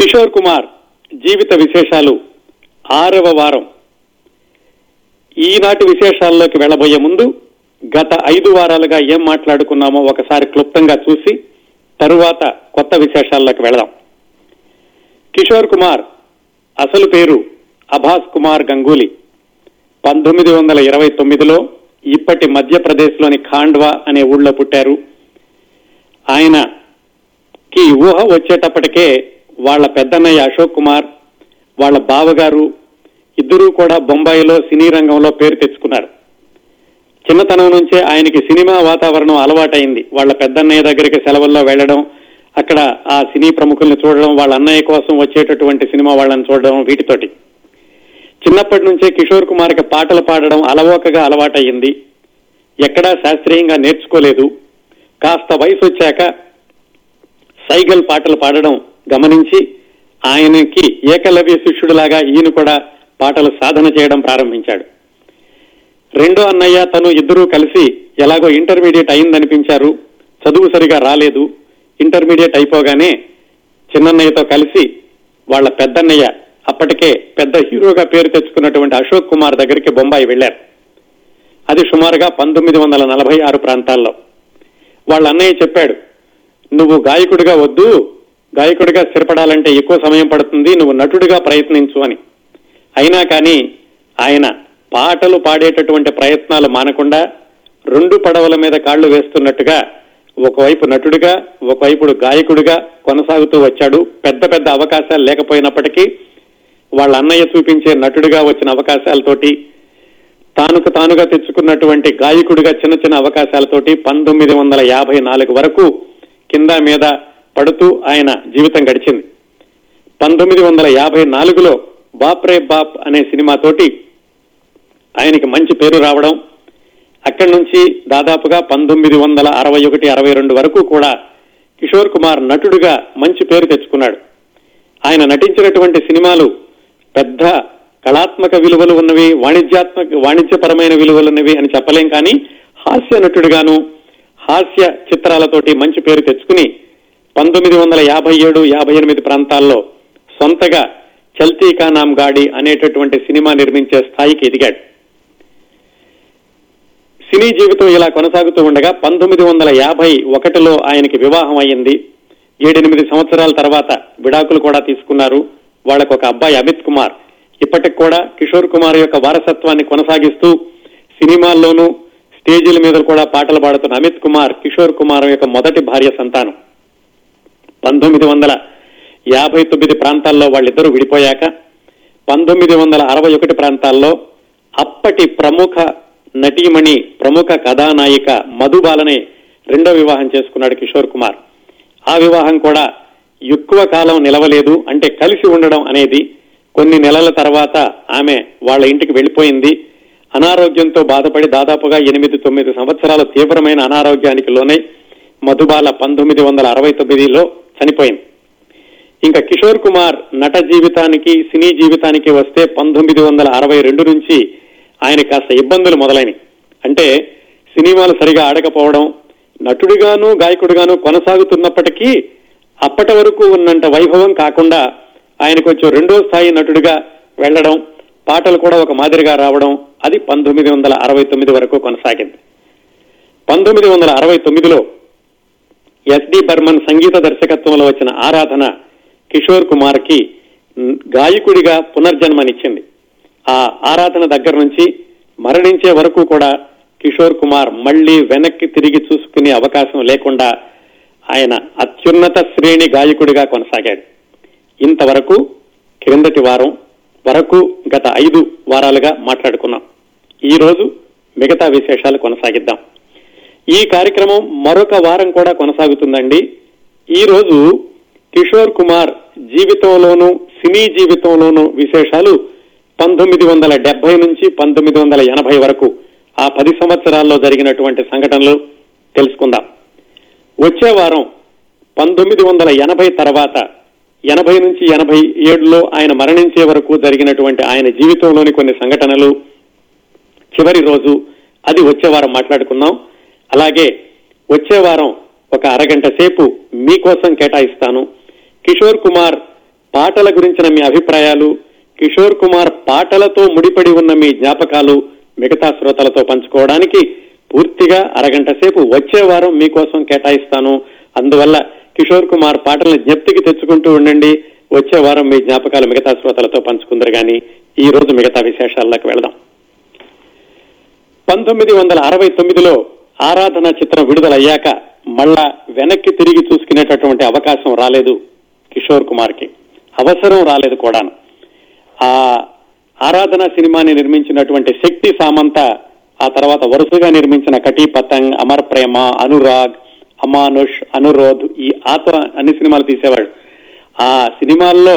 కిషోర్ కుమార్ జీవిత విశేషాలు ఆరవ వారం. ఈనాటి విశేషాల్లోకి వెళ్ళబోయే ముందు గత ఐదు వారాలుగా ఏం మాట్లాడుకున్నామో ఒకసారి క్లుప్తంగా చూసి తరువాత కొత్త విశేషాల్లోకి వెళదాం. కిషోర్ కుమార్ అసలు పేరు అభాస్ కుమార్ గంగూలీ. పంతొమ్మిది వందల ఇరవై తొమ్మిదిలో ఇప్పటి మధ్యప్రదేశ్లోని ఖాండ్వా అనే ఊళ్ళో పుట్టారు. ఆయనకి ఊహ వచ్చేటప్పటికే వాళ్ళ పెద్దన్నయ్య అశోక్ కుమార్ వాళ్ళ బావగారు ఇద్దరూ కూడా బొంబాయిలో సినీ రంగంలో పేరు తెచ్చుకున్నారు. చిన్నతనం నుంచే ఆయనకి సినిమా వాతావరణం అలవాటైంది. వాళ్ళ పెద్దన్నయ్య దగ్గరికి సెలవుల్లో వెళ్ళడం అక్కడ ఆ సినీ ప్రముఖుల్ని చూడడం వాళ్ళ అన్నయ్య కోసం వచ్చేటటువంటి సినిమా వాళ్ళని చూడడం వీటితోటి. చిన్నప్పటి నుంచే కిషోర్ కుమార్కి పాటలు పాడడం అలవోకగా అలవాటయ్యింది. ఎక్కడా శాస్త్రీయంగా నేర్చుకోలేదు. కాస్త వయసు వచ్చాక సైగల్ పాటలు పాడడం గమనించి ఆయనకి ఏకలవ్య శిష్యుడిలాగా ఈయన కూడా పాటలు సాధన చేయడం ప్రారంభించాడు. రెండో అన్నయ్య తను ఇద్దరూ కలిసి ఎలాగో ఇంటర్మీడియట్ అయిందనిపించారు. చదువు సరిగా రాలేదు. ఇంటర్మీడియట్ అయిపోగానే చిన్నన్నయ్యతో కలిసి వాళ్ళ పెద్దన్నయ్య అప్పటికే పెద్ద హీరోగా పేరు తెచ్చుకున్నటువంటి అశోక్ కుమార్ దగ్గరికి బొంబాయి వెళ్ళారు అది సుమారుగా పంతొమ్మిది వందల నలభై ఆరు ప్రాంతాల్లో. వాళ్ళ అన్నయ్య చెప్పాడు నువ్వు గాయకుడిగా వద్దు గాయకుడిగా స్థిరపడాలంటే ఎక్కువ సమయం పడుతుంది నువ్వు నటుడిగా ప్రయత్నించు అని. అయినా కానీ ఆయన పాటలు పాడేటటువంటి ప్రయత్నాలు మానకుండా రెండు పడవల మీద కాళ్ళు వేస్తున్నట్టుగా ఒకవైపు నటుడిగా ఒకవైపు గాయకుడిగా కొనసాగుతూ వచ్చాడు. పెద్ద పెద్ద అవకాశాలు లేకపోయినప్పటికీ వాళ్ళ అన్నయ్య చూపించే నటుడిగా వచ్చిన అవకాశాలతోటి తానుకు తానుగా తెచ్చుకున్నటువంటి గాయకుడిగా చిన్న చిన్న అవకాశాలతోటి పంతొమ్మిది వందల యాభై నాలుగు వరకు కింద మీద పడుతూ ఆయన జీవితం గడిచింది. పంతొమ్మిది వందల యాభై నాలుగులో బాప్ రే బాప్ అనే సినిమాతోటి ఆయనకి మంచి పేరు రావడం అక్కడి నుంచి దాదాపుగా పంతొమ్మిది వందల అరవై ఒకటి అరవై రెండు వరకు కూడా కిషోర్ కుమార్ నటుడుగా మంచి పేరు తెచ్చుకున్నాడు. ఆయన నటించినటువంటి సినిమాలు పెద్ద కళాత్మక విలువలు ఉన్నవి వాణిజ్యాత్మక వాణిజ్యపరమైన విలువలు ఉన్నవి అని చెప్పలేం కానీ హాస్య నటుడుగాను హాస్య చిత్రాలతోటి మంచి పేరు తెచ్చుకుని పంతొమ్మిది వందల యాభై ఏడు యాభై ఎనిమిది ప్రాంతాల్లో సొంతగా చల్తీ కా నామ్ గాడి అనేటటువంటి సినిమా నిర్మించే స్థాయికి ఎదిగాడు. సినీ జీవితం ఇలా కొనసాగుతూ ఉండగా పంతొమ్మిది వందల యాభై ఒకటిలో ఆయనకి వివాహం అయ్యింది. ఏడెనిమిది సంవత్సరాల తర్వాత విడాకులు కూడా తీసుకున్నారు. వాళ్ళకు ఒక అబ్బాయి అమిత్ కుమార్. ఇప్పటికి కూడా కిషోర్ కుమార్ యొక్క వారసత్వాన్ని కొనసాగిస్తూ సినిమాల్లోనూ స్టేజీల మీద కూడా పాటలు పాడుతున్న అమిత్ కుమార్ కిషోర్ కుమార్ యొక్క మొదటి భార్య సంతానం. పంతొమ్మిది వందల యాభై తొమ్మిది ప్రాంతాల్లో వాళ్ళిద్దరూ విడిపోయాక పంతొమ్మిది వందల అరవై ఒకటి ప్రాంతాల్లో అప్పటి ప్రముఖ నటీమణి ప్రముఖ కథానాయిక మధుబాలని రెండో వివాహం చేసుకున్నాడు కిషోర్ కుమార్. ఆ వివాహం కూడా ఎక్కువ కాలం నిలవలేదు అంటే కలిసి ఉండడం అనేది కొన్ని నెలల తర్వాత ఆమె వాళ్ళ ఇంటికి వెళ్ళిపోయింది. అనారోగ్యంతో బాధపడి దాదాపుగా ఎనిమిది తొమ్మిది సంవత్సరాల తీవ్రమైన అనారోగ్యానికి లోనై మధుబాల పంతొమ్మిది వందల అరవై తొమ్మిదిలో చనిపోయింది. ఇంకా కిషోర్ కుమార్ నట జీవితానికి సినీ జీవితానికి వస్తే పంతొమ్మిది వందల అరవై రెండు నుంచి ఆయన కాస్త ఇబ్బందులు మొదలైనవి అంటే సినిమాలు సరిగా ఆడకపోవడం నటుడిగాను గాయకుడిగాను కొనసాగుతున్నప్పటికీ అప్పటి వరకు ఉన్నంత వైభవం కాకుండా ఆయన కొంచెం రెండో స్థాయి నటుడిగా వెళ్ళడం పాటలు కూడా ఒక మాదిరిగా రావడం అది పంతొమ్మిది వందల అరవై తొమ్మిది వరకు కొనసాగింది. పంతొమ్మిది వందల అరవై తొమ్మిదిలో ఎస్డి బర్మన్ సంగీత దర్శకత్వంలో వచ్చిన ఆరాధన కిషోర్ కుమార్కి గాయకుడిగా పునర్జన్మనిచ్చింది. ఆ ఆరాధన దగ్గర నుంచి మరణించే వరకు కూడా కిషోర్ కుమార్ మళ్ళీ వెనక్కి తిరిగి చూసుకునే అవకాశం లేకుండా ఆయన అత్యున్నత శ్రేణి గాయకుడిగా కొనసాగాడు. ఇంతవరకు క్రిందటి వారం వరకు గత ఐదు వారాలుగా మాట్లాడుకున్నాం. ఈ రోజు మిగతా విశేషాలు కొనసాగిద్దాం. ఈ కార్యక్రమం మరొక వారం కూడా కొనసాగుతుందండి. ఈ రోజు కిషోర్ కుమార్ జీవితంలోనూ సినీ జీవితంలోనూ విశేషాలు పంతొమ్మిది వందల డెబ్బై నుంచి పంతొమ్మిది వందల ఎనభై వరకు ఆ పది సంవత్సరాల్లో జరిగినటువంటి సంఘటనలు తెలుసుకుందాం. వచ్చే వారం పంతొమ్మిది వందల ఎనభై తర్వాత ఎనభై నుంచి ఎనభై ఏడులో ఆయన మరణించే వరకు జరిగినటువంటి ఆయన జీవితంలోని కొన్ని సంఘటనలు. చివరి రోజు అది వచ్చే వారం మాట్లాడుకుందాం. అలాగే వచ్చే వారం ఒక అరగంట సేపు మీకోసం కేటాయిస్తాను. కిషోర్ కుమార్ పాటల గురించిన మీ అభిప్రాయాలు కిషోర్ కుమార్ పాటలతో ముడిపడి ఉన్న మీ జ్ఞాపకాలు మిగతా శ్రోతలతో పంచుకోవడానికి పూర్తిగా అరగంట సేపు వచ్చే వారం మీకోసం కేటాయిస్తాను. అందువల్ల కిషోర్ కుమార్ పాటలను జ్ఞప్తికి తెచ్చుకుంటూ ఉండండి. వచ్చే వారం మీ జ్ఞాపకాలు మిగతా శ్రోతలతో పంచుకుందరు గాని ఈ రోజు మిగతా విశేషాల్లోకి వెళదాం. పంతొమ్మిది వందల అరవై తొమ్మిదిలో ఆరాధన చిత్రం విడుదలయ్యాక మళ్ళా వెనక్కి తిరిగి చూసుకునేటటువంటి అవకాశం రాలేదు కిషోర్ కుమార్కి అవసరం రాలేదు కూడాను. ఆ ఆరాధన సినిమాని నిర్మించినటువంటి శక్తి సామంత ఆ తర్వాత వరుసగా నిర్మించిన కటీ పతంగ్ అమర్ ప్రేమ అనురాగ్ అమానుష్ అనురోధ్ ఈ ఆత అన్ని సినిమాలు తీసేవాడు ఆ సినిమాల్లో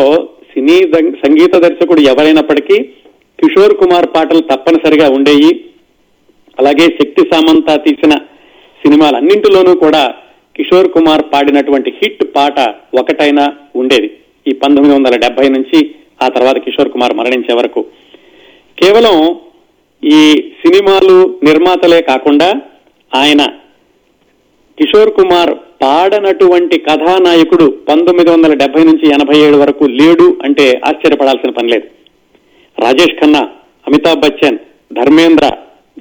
సినీ ద- సంగీత దర్శకుడు ఎవరైనప్పటికీ కిషోర్ కుమార్ పాటలు తప్పనిసరిగా ఉండేవి అలాగే శక్తి సామంత తీసిన సినిమాలన్నింటిలోనూ కూడా కిషోర్ కుమార్ పాడినటువంటి హిట్ పాట ఒకటైనా ఉండేది. ఈ పంతొమ్మిది వందల డెబ్బై నుంచి ఆ తర్వాత కిషోర్ కుమార్ మరణించే వరకు. కేవలం ఈ సినిమాలు నిర్మాతలే కాకుండా ఆయన కిషోర్ కుమార్ పాడనటువంటి కథానాయకుడు పంతొమ్మిది వందల డెబ్బై నుంచి ఎనభై ఏడు వరకు లేడు అంటే ఆశ్చర్యపడాల్సిన పని లేదు. రాజేష్ ఖన్నా అమితాబ్ బచ్చన్ ధర్మేంద్ర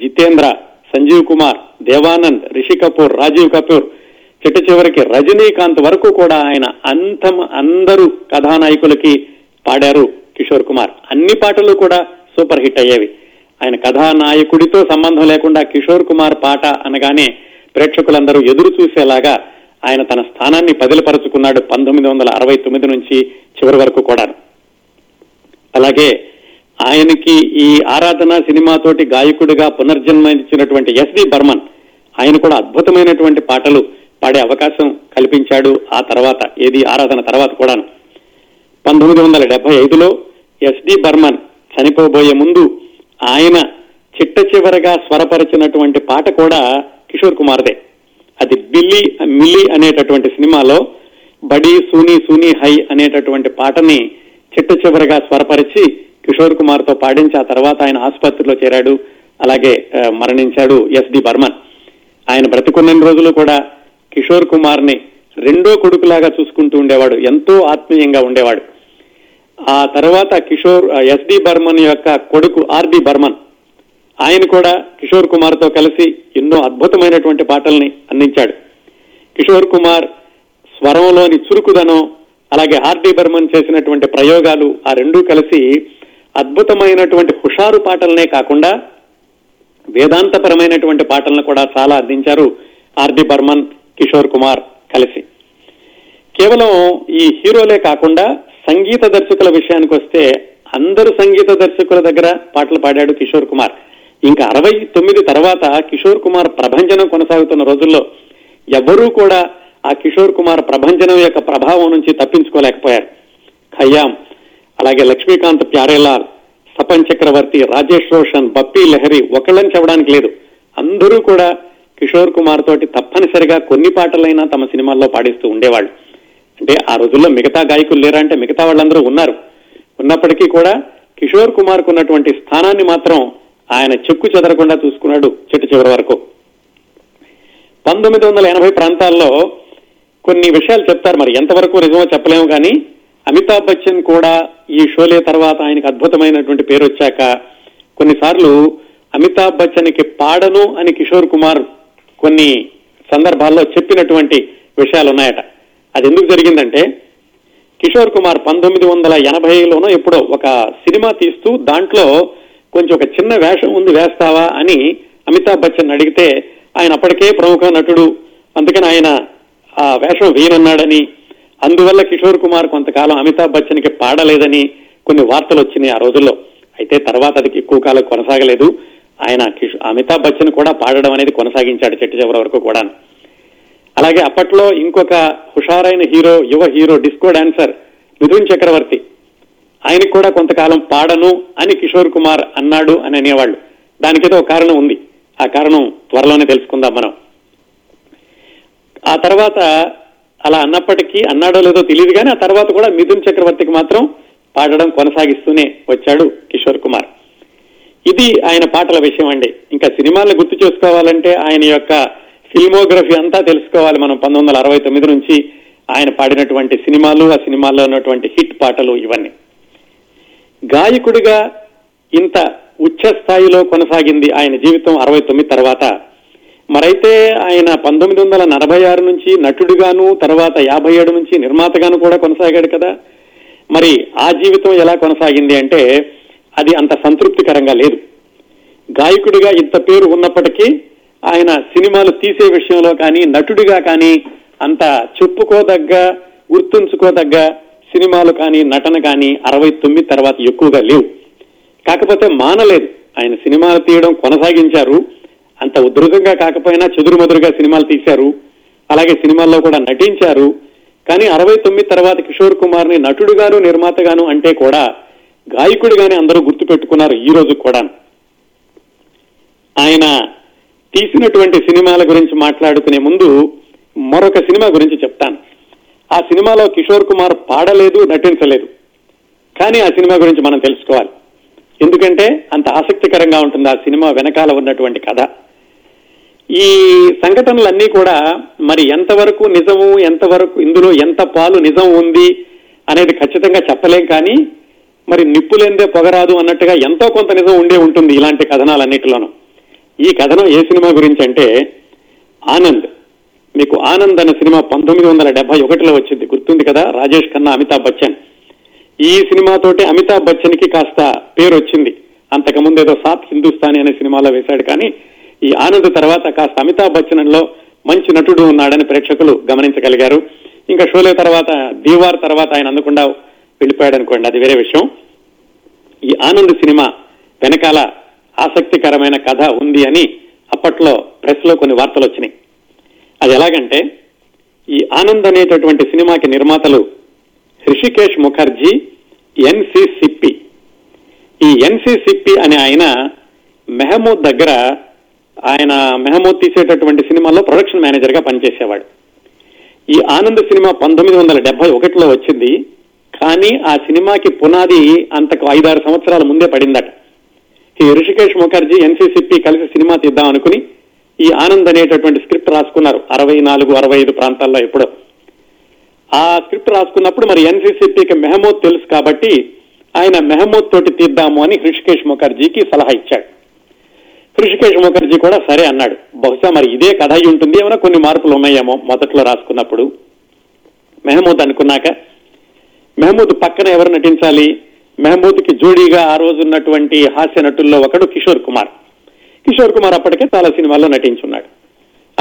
జితేంద్ర సంజీవ్ కుమార్ దేవానంద్ రిషి కపూర్ రాజీవ్ కపూర్ చిట్ట చివరికి రజనీకాంత్ వరకు కూడా ఆయన అంతం అందరూ కథానాయకులకి పాడారు కిషోర్ కుమార్. అన్ని పాటలు కూడా సూపర్ హిట్ అయ్యేవి. ఆయన కథానాయకుడితో సంబంధం లేకుండా కిషోర్ కుమార్ పాట అనగానే ప్రేక్షకులందరూ ఎదురు చూసేలాగా ఆయన తన స్థానాన్ని పదిలపరుచుకున్నాడు పంతొమ్మిది వందల అరవై తొమ్మిది నుంచి చివరి వరకు కూడా అలాగే ఆయనకి ఈ ఆరాధన సినిమాతోటి గాయకుడిగా పునర్జన్మించినటువంటి ఎస్డి బర్మన్ ఆయన కూడా అద్భుతమైనటువంటి పాటలు పాడే అవకాశం కల్పించాడు ఆ తర్వాత ఏది ఆరాధన తర్వాత కూడాను. పంతొమ్మిది వందల డెబ్బై ఐదులో ఎస్డి బర్మన్ చనిపోబోయే ముందు ఆయన చిట్ట చివరగా స్వరపరిచినటువంటి పాట కూడా కిషోర్ కుమార్దే. అది బిల్లి మిల్లి అనేటటువంటి సినిమాలో బడి సూని సూని హై అనేటటువంటి పాటని చిట్ట చివరగా స్వరపరిచి కిషోర్ కుమార్తో పాడించి ఆ తర్వాత ఆయన ఆసుపత్రిలో చేరాడు. అలాగే మరణించాడు ఎస్డి బర్మన్. ఆయన బ్రతికున్న రోజులు కూడా కిషోర్ కుమార్ని రెండో కొడుకులాగా చూసుకుంటూ ఉండేవాడు. ఎంతో ఆత్మీయంగా ఉండేవాడు. ఆ తర్వాత కిషోర్ ఎస్డి బర్మన్ యొక్క కొడుకు ఆర్డి బర్మన్. ఆయన కూడా కిషోర్ కుమార్తో కలిసి ఎన్నో అద్భుతమైనటువంటి పాటల్ని అందించాడు. కిషోర్ కుమార్ స్వరంలోని చురుకుదనం అలాగే ఆర్డి బర్మన్ చేసినటువంటి ప్రయోగాలు ఆ రెండూ కలిసి అద్భుతమైనటువంటి హుషారు పాటలనే కాకుండా వేదాంతపరమైనటువంటి పాటలను కూడా చాలా అందించారు ఆర్డి బర్మన్ కిషోర్ కుమార్ కలిసి. కేవలం ఈ హీరోలే కాకుండా సంగీత దర్శకుల విషయానికి వస్తే అందరు సంగీత దర్శకుల దగ్గర పాటలు పాడాడు కిషోర్ కుమార్. ఇంకా అరవై తొమ్మిది తర్వాత కిషోర్ కుమార్ ప్రభంజనం కొనసాగుతున్న రోజుల్లో ఎవరూ కూడా ఆ కిషోర్ కుమార్ ప్రభంజనం యొక్క ప్రభావం నుంచి తప్పించుకోలేకపోయారు. ఖయ్యాం అలాగే లక్ష్మీకాంత్ ప్యారేలాల్ సపన్ చక్రవర్తి రాజేష్ రోషన్ బప్పీ లహరి ఒకళ్ళని చెప్పడానికి లేదు. అందరూ కూడా కిషోర్ కుమార్ తోటి తప్పనిసరిగా కొన్ని పాటలైనా తమ సినిమాల్లో పాడిస్తూ ఉండేవాళ్ళు. అంటే ఆ రోజుల్లో మిగతా గాయకులు లేరా అంటే మిగతా వాళ్ళందరూ ఉన్నారు. ఉన్నప్పటికీ కూడా కిషోర్ కుమార్కు ఉన్నటువంటి స్థానాన్ని మాత్రం ఆయన చెక్కు చెదరకుండా చూసుకున్నాడు చెట్టు చివరి వరకు. పంతొమ్మిది వందల ఎనభై ప్రాంతాల్లో కొన్ని విషయాలు చెప్తారు. మరి ఎంతవరకు నిజమో చెప్పలేము కానీ అమితాబ్ బచ్చన్ కూడా ఈ షోలే తర్వాత ఆయనకు అద్భుతమైనటువంటి పేరు వచ్చాక కొన్నిసార్లు అమితాబ్ బచ్చన్కి పాడను అని కిషోర్ కుమార్ కొన్ని సందర్భాల్లో చెప్పినటువంటి విషయాలు ఉన్నాయట అది ఎందుకు జరిగిందంటే కిషోర్ కుమార్ పంతొమ్మిది వందల ఎనభైలోనో ఎప్పుడో ఒక సినిమా తీస్తూ దాంట్లో కొంచెం ఒక చిన్న వేషం ఉంది వేస్తావా అని అమితాబ్ బచ్చన్ అడిగితే ఆయన అప్పటికే ప్రముఖ నటుడు అందుకని ఆయన ఆ వేషం వేయనన్నాడని అందువల్ల కిషోర్ కుమార్ కొంతకాలం అమితాబ్ బచ్చన్కి పాడలేదని కొన్ని వార్తలు వచ్చినాయి ఆ రోజుల్లో. అయితే తర్వాత అది ఎక్కువ కాలం కొనసాగలేదు. ఆయన అమితాబ్ బచ్చన్ కూడా పాడడం అనేది కొనసాగించాడు చెట్టు చివరి వరకు కూడా అలాగే అప్పట్లో ఇంకొక హుషారైన హీరో యువ hero disco dancer Mithun Chakraborty. ఆయనకు కూడా కొంతకాలం పాడను అని కిషోర్ కుమార్ అన్నాడు అని అనేవాళ్ళు. దానికేదో ఒక కారణం ఉంది. ఆ కారణం త్వరలోనే తెలుసుకుందాం మనం. ఆ తర్వాత అలా అన్నప్పటికీ అన్నాడో లేదో తెలియదు కానీ ఆ తర్వాత కూడా మిథున్ చక్రవర్తికి మాత్రం పాడడం కొనసాగిస్తూనే వచ్చాడు కిషోర్ కుమార్. ఇది ఆయన పాటల విషయం అండి. ఇంకా సినిమాలను గుర్తు చేసుకోవాలంటే ఆయన యొక్క ఫిల్మోగ్రఫీ అంతా తెలుసుకోవాలి మనం. పంతొమ్మిది వందల అరవై తొమ్మిది నుంచి ఆయన పాడినటువంటి సినిమాలు ఆ సినిమాల్లో ఉన్నటువంటి హిట్ పాటలు ఇవన్నీ. గాయకుడిగా ఇంత ఉచ్చ స్థాయిలో కొనసాగింది ఆయన జీవితం అరవై తొమ్మిది తర్వాత. మరైతే ఆయన పంతొమ్మిది వందల నలభై ఆరు నుంచి నటుడిగాను తర్వాత యాభై ఏడు నుంచి నిర్మాతగాను కూడా కొనసాగాడు కదా. మరి ఆ జీవితం ఎలా కొనసాగింది అంటే అది అంత సంతృప్తికరంగా లేదు. గాయకుడిగా ఇంత పేరు ఉన్నప్పటికీ ఆయన సినిమాలు తీసే విషయంలో కానీ నటుడిగా కానీ అంత చెప్పుకోదగ్గ గుర్తుంచుకోదగ్గ సినిమాలు కానీ నటన కానీ అరవై తొమ్మిది తర్వాత ఎక్కువగా లేవు. కాకపోతే మానలేదు. ఆయన సినిమాలు తీయడం కొనసాగించారు. అంత ఉధృతంగా కాకపోయినా చెదురుమదురుగా సినిమాలు తీశారు. అలాగే సినిమాల్లో కూడా నటించారు. కానీ అరవై తొమ్మిది తర్వాత కిషోర్ కుమార్ని నటుడుగాను నిర్మాతగాను అంటే కూడా గాయకుడిగానే అందరూ గుర్తు పెట్టుకున్నారు ఈ రోజు కూడా. ఆయన తీసినటువంటి సినిమాల గురించి మాట్లాడుకునే ముందు మరొక సినిమా గురించి చెప్తాను. ఆ సినిమాలో కిషోర్ కుమార్ పాడలేదు నటించలేదు. కానీ ఆ సినిమా గురించి మనం తెలుసుకోవాలి. ఎందుకంటే అంత ఆసక్తికరంగా ఉంటుంది ఆ సినిమా వెనకాల ఉన్నటువంటి కథ. ఈ సంఘటనలన్నీ కూడా మరి ఎంతవరకు నిజము ఎంతవరకు ఇందులో ఎంత పాలు నిజం ఉంది అనేది ఖచ్చితంగా చెప్పలేం కానీ మరి నిప్పులేందే పొగరాదు అన్నట్టుగా ఎంతో కొంత నిజం ఉండే ఉంటుంది ఇలాంటి కథనాలన్నిటిలోనూ. ఈ కథనం ఏ సినిమా గురించి అంటే ఆనంద్. మీకు ఆనంద్ అనే సినిమా పంతొమ్మిది వందల డెబ్బై ఒకటిలో వచ్చింది. గుర్తుంది కదా? రాజేష్ ఖన్నా అమితాబ్ బచ్చన్. ఈ సినిమాతోటి అమితాబ్ బచ్చన్కి కాస్త పేరు వచ్చింది అంతకుముందు ఏదో సాత్ హిందుస్థానీ అనే సినిమాలో వేశాడు కానీ ఈ ఆనంద్ తర్వాత కాస్త అమితాబ్ బచ్చన్లో మంచి నటుడు ఉన్నాడని ప్రేక్షకులు గమనించగలిగారు. ఇంకా షోలే తర్వాత దీవార్ తర్వాత ఆయన అందకుండా వెళ్ళిపోయాడు అనుకోండి అది వేరే విషయం. ఈ ఆనంద్ సినిమా వెనకాల ఆసక్తికరమైన కథ ఉంది అని అప్పట్లో ప్రెస్లో కొన్ని వార్తలు వచ్చినాయి. అది ఎలాగంటే ఈ ఆనంద్ అనేటటువంటి సినిమాకి నిర్మాతలు హృషికేష్ ముఖర్జీ ఎన్సిసిప్పి ఈ ఎన్సిసిప్పి అనే ఆయన మెహమూద్ దగ్గర ఆయన మెహమూద్ తీసేటటువంటి సినిమాలో ప్రొడక్షన్ మేనేజర్గా పనిచేసేవాడు. ఈ ఆనంద్ సినిమా పంతొమ్మిది వందల డెబ్బై ఒకటిలో వచ్చింది కానీ ఆ సినిమాకి పునాది అంతకు ఐదారు సంవత్సరాల ముందే పడిందట. ఈ ఋషికేష్ ముఖర్జీ ఎన్సీసీపీ కలిసి సినిమా తీద్దాం అనుకుని ఈ ఆనంద్ అనేటటువంటి స్క్రిప్ట్ రాసుకున్నారు అరవై నాలుగు అరవై ఐదు ప్రాంతాల్లో ఎప్పుడో. ఆ స్క్రిప్ట్ రాసుకున్నప్పుడు మరి ఎన్సీసీపీకి మెహమూద్ తెలుసు కాబట్టి ఆయన మెహమూద్ తోటి తీద్దాము అని హృషికేష్ ముఖర్జీకి సలహా ఇచ్చాడు. హృషికేష్ ముఖర్జీ కూడా సరే అన్నాడు. బహుశా మరి ఇదే కథ అయి ఉంటుంది ఏమైనా కొన్ని మార్పులు ఉన్నాయేమో మొదట్లో రాసుకున్నప్పుడు. మెహమూద్ అనుకున్నాక మెహమూద్ పక్కన ఎవరు నటించాలి? మెహమూద్కి జోడీగా ఆ రోజు ఉన్నటువంటి హాస్య నటుల్లో ఒకడు కిషోర్ కుమార్. కిషోర్ కుమార్ అప్పటికే చాలా సినిమాల్లో నటించున్నాడు.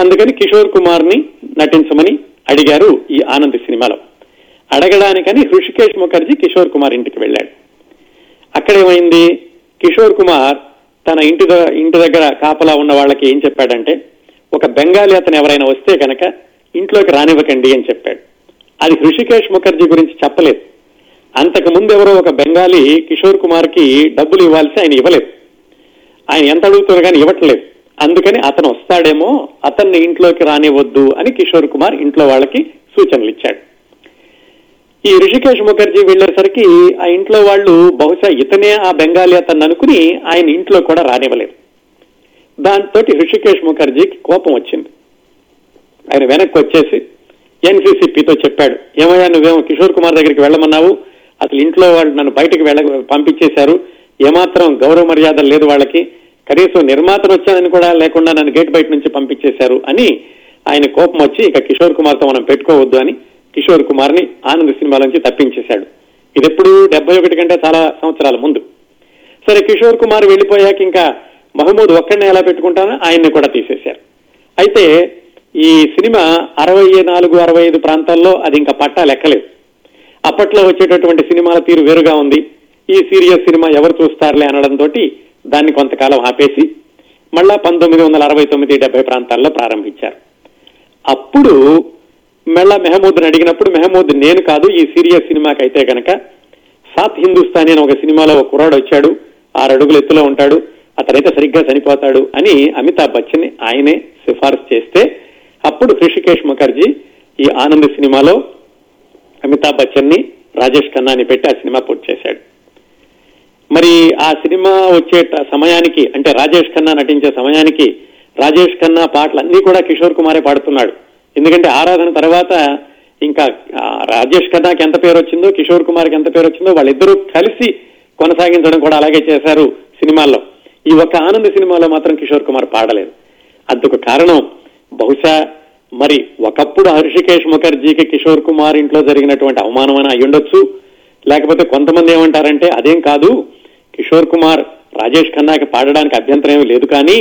అందుకని కిషోర్ కుమార్ని నటించమని అడిగారు ఈ ఆనంద్ సినిమాలో. అడగడానికని హృషికేష్ ముఖర్జీ కిషోర్ కుమార్ ఇంటికి వెళ్ళాడు. అక్కడేమైంది? కిషోర్ కుమార్ తన ఇంటి ఇంటి దగ్గర కాపలా ఉన్న వాళ్ళకి ఏం చెప్పాడంటే ఒక బెంగాలీ అతను ఎవరైనా వస్తే కనుక ఇంట్లోకి రానివ్వకండి అని చెప్పాడు. అది హృషికేష్ ముఖర్జీ గురించి చెప్పలేదు. అంతకు ముందు ఎవరో ఒక బెంగాలీ కిషోర్ కుమార్కి డబ్బులు ఇవ్వాల్సి ఆయన ఇవ్వలేదు. ఆయన ఎంత అడుగుతున్నా కానీ ఇవ్వట్లేదు. అందుకని అతను వస్తాడేమో అతన్ని ఇంట్లోకి రానివ్వద్దు అని కిషోర్ కుమార్ ఇంట్లో వాళ్ళకి సూచనలు ఇచ్చాడు ఈ రిషికేష్ ముఖర్జీ వెళ్ళేసరికి ఆ ఇంట్లో వాళ్ళు బహుశా ఇతనే ఆ బెంగాలీ అతన్ని అనుకుని ఆయన ఇంట్లో కూడా రానివ్వలేదు. దాంతో రిషికేష్ ముఖర్జీకి కోపం వచ్చింది. ఆయన వెనక్కి వచ్చేసి ఎన్సీసీపీతో చెప్పాడు ఏమయ్యా నువ్వేమో కిషోర్ కుమార్ దగ్గరికి వెళ్ళమన్నావు. అసలు ఇంట్లో వాళ్ళు నన్ను బయటకు వెళ్ళ పంపించేశారు. ఏమాత్రం గౌరవ మర్యాద లేదు వాళ్ళకి. కనీసం నిర్మాతను వచ్చానని కూడా లేకుండా నన్ను గేట్ బయట నుంచి పంపించేశారు అని ఆయన కోపం వచ్చి ఇక కిషోర్ కుమార్తో మనం పెట్టుకోవద్దు అని కిషోర్ కుమార్ని ఆనంద్ సినిమా నుంచి తప్పించేశాడు. ఇది ఎప్పుడు డెబ్బై ఒకటి కంటే చాలా సంవత్సరాల ముందు. సరే కిషోర్ కుమార్ వెళ్ళిపోయాక ఇంకా మహమూద్ ఒక్కడిని ఎలా పెట్టుకుంటానో ఆయన్ని కూడా తీసేశారు. అయితే ఈ సినిమా అరవై నాలుగు అరవై ఐదు ప్రాంతాల్లో అది ఇంకా పట్టా లెక్కలేదు. అప్పట్లో వచ్చేటటువంటి సినిమాల తీరు వేరుగా ఉంది. ఈ సీరియస్ సినిమా ఎవరు చూస్తారులే అనడంతో దాన్ని కొంతకాలం ఆపేసి మళ్ళా పంతొమ్మిది వందల అరవై తొమ్మిది డెబ్బై ప్రాంతాల్లో ప్రారంభించారు. అప్పుడు మళ్ళా మెహమూద్ని అడిగినప్పుడు మెహమూద్ నేను కాదు ఈ సీరియస్ సినిమాకి అయితే గనక సాత్ హిందుస్థానీ అని ఒక సినిమాలో ఒక కుర్రాడు వచ్చాడు ఆరు అడుగులు ఎత్తులో ఉంటాడు అతనైతే సరిగ్గా చనిపోతాడు అని అమితాబ్ బచ్చన్ ఆయనే సిఫార్సు చేస్తే అప్పుడు హృషికేష్ ముఖర్జీ ఈ ఆనంద్ సినిమాలో అమితాబ్ బచ్చన్ని రాజేష్ ఖన్నాని పెట్టి ఆ సినిమా పూర్తి చేశాడు. మరి ఆ సినిమా వచ్చే సమయానికి అంటే రాజేష్ ఖన్నా నటించే సమయానికి రాజేష్ ఖన్నా పాటలు అన్ని కూడా కిషోర్ కుమారే పాడుతున్నాడు. ఎందుకంటే ఆరాధన తర్వాత ఇంకా రాజేష్ ఖన్నాకి ఎంత పేరు వచ్చిందో కిషోర్ కుమార్కి ఎంత పేరు వచ్చిందో వాళ్ళిద్దరూ కలిసి కొనసాగించడం కూడా అలాగే చేశారు సినిమాల్లో. ఈ ఒక్క ఆనంద్ సినిమాలో మాత్రం కిషోర్ కుమార్ పాడలేదు. అందుకు కారణం. బహుశా మరి ఒకప్పుడు హర్షికేష్ ముఖర్జీకి కిషోర్ కుమార్ ఇంట్లో జరిగినటువంటి అవమానమైన అయ్యుండొచ్చు. లేకపోతే కొంతమంది ఏమంటారంటే అదేం కాదు కిషోర్ కుమార్ రాజేష్ ఖన్నాకి పాడడానికి అభ్యంతరం ఏమీ లేదు కానీ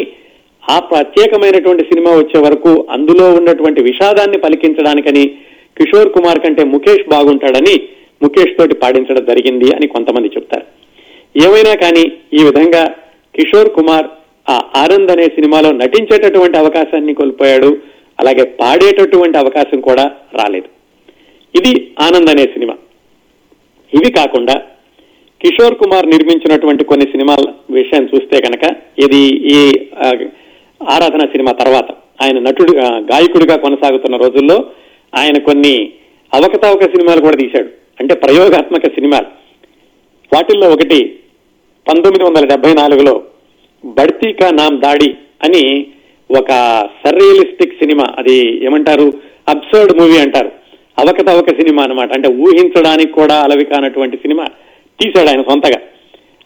ఆ ప్రత్యేకమైనటువంటి సినిమా వచ్చే వరకు అందులో ఉన్నటువంటి విషాదాన్ని పలికించడానికని కిషోర్ కుమార్ కంటే ముఖేష్ బాగుంటాడని ముఖేష్ తోటి పాడించడం జరిగింది అని కొంతమంది చెప్తారు. ఏమైనా కానీ ఈ విధంగా కిషోర్ కుమార్ ఆ ఆనంద్ అనే సినిమాలో నటించేటటువంటి అవకాశాన్ని కోల్పోయాడు. అలాగే పాడేటటువంటి అవకాశం కూడా రాలేదు. ఇది ఆనంద్ అనే సినిమా. ఇవి కాకుండా కిషోర్ కుమార్ నిర్మించినటువంటి కొన్ని సినిమాల విషయం చూస్తే కనుక ఇది ఈ ఆరాధన సినిమా తర్వాత ఆయన నటుడు గాయకుడిగా కొనసాగుతున్న రోజుల్లో ఆయన కొన్ని అవకతవక సినిమాలు కూడా తీశాడు. అంటే ప్రయోగాత్మక సినిమాలు. వాటిల్లో ఒకటి పంతొమ్మిది వందల డెబ్బై నాలుగులో బడ్తీ కా నామ్ దాడి అని ఒక సర్రియలిస్టిక్ సినిమా అది ఏమంటారు? అబ్సర్డ్ మూవీ అంటారు. అవకతవక సినిమా అన్నమాట. అంటే ఊహించడానికి కూడా అలవి కానటువంటి సినిమా తీశాడు ఆయన సొంతగా.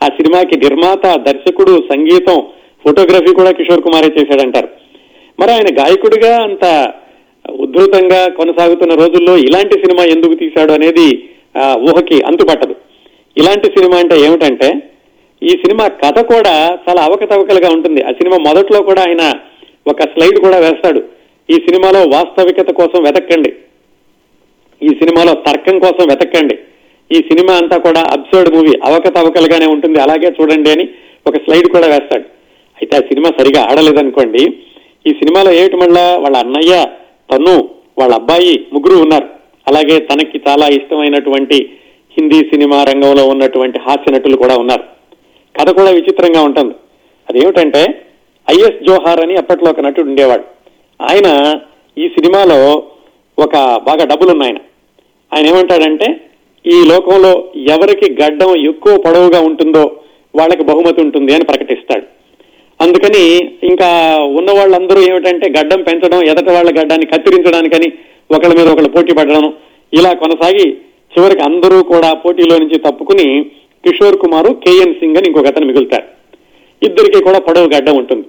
ఆ సినిమాకి నిర్మాత దర్శకుడు సంగీతం ఫోటోగ్రఫీ కూడా కిషోర్ కుమారే చేశాడంటారు. మరి ఆయన గాయకుడిగా అంత ఉద్ధృతంగా కొనసాగుతున్న రోజుల్లో ఇలాంటి సినిమా ఎందుకు తీశాడు అనేది ఆ, ఊహకి అంతుపట్టదు. ఇలాంటి సినిమా అంటే ఏమిటంటే ఈ సినిమా కథ కూడా చాలా అవకతవకలుగా ఉంటుంది. ఆ సినిమా మొదట్లో కూడా ఆయన ఒక స్లైడ్ కూడా వేస్తాడు. ఈ సినిమాలో వాస్తవికత కోసం వెతకండి ఈ సినిమాలో తర్కం కోసం వెతకండి ఈ సినిమా అంతా కూడా అబ్సర్డ్ మూవీ అవకతవకలుగానే ఉంటుంది. అలాగే చూడండి అని ఒక స్లైడ్ కూడా వేస్తాడు. అయితే ఆ సినిమా సరిగా ఆడలేదనుకోండి ఈ సినిమాలో ఏమిటి మళ్ళా వాళ్ళ అన్నయ్య తను వాళ్ళ అబ్బాయి ముగ్గురు ఉన్నారు. అలాగే తనకి చాలా ఇష్టమైనటువంటి హిందీ సినిమా రంగంలో ఉన్నటువంటి హాస్య నటులు కూడా ఉన్నారు. కథ కూడా విచిత్రంగా ఉంటుంది. అదేమిటంటే ఐఎస్ జోహార్ అని అప్పట్లో ఒక నటుడు ఉండేవాడు. ఆయన ఈ సినిమాలో ఒక బాగా డబ్బులున్న ఆయన ఆయన ఏమంటాడంటే ఈ లోకంలో ఎవరికి గడ్డం ఎక్కువ పొడవుగా ఉంటుందో వాళ్ళకి బహుమతి ఉంటుంది అని ప్రకటిస్తాడు. అందుకని ఇంకా ఉన్న వాళ్ళందరూ ఏమిటంటే గడ్డం పెంచడం ఎదట వాళ్ళ గడ్డాన్ని కత్తిరించడానికని ఒకళ్ళ మీద ఒకళ్ళు పోటీ పడడం ఇలా కొనసాగి చివరికి అందరూ కూడా పోటీలో నుంచి తప్పుకుని కిషోర్ కుమార్ కేఎన్ సింగ్ అని ఇంకొక అతను మిగులుతారు. ఇద్దరికి కూడా పొడవు గడ్డం ఉంటుంది.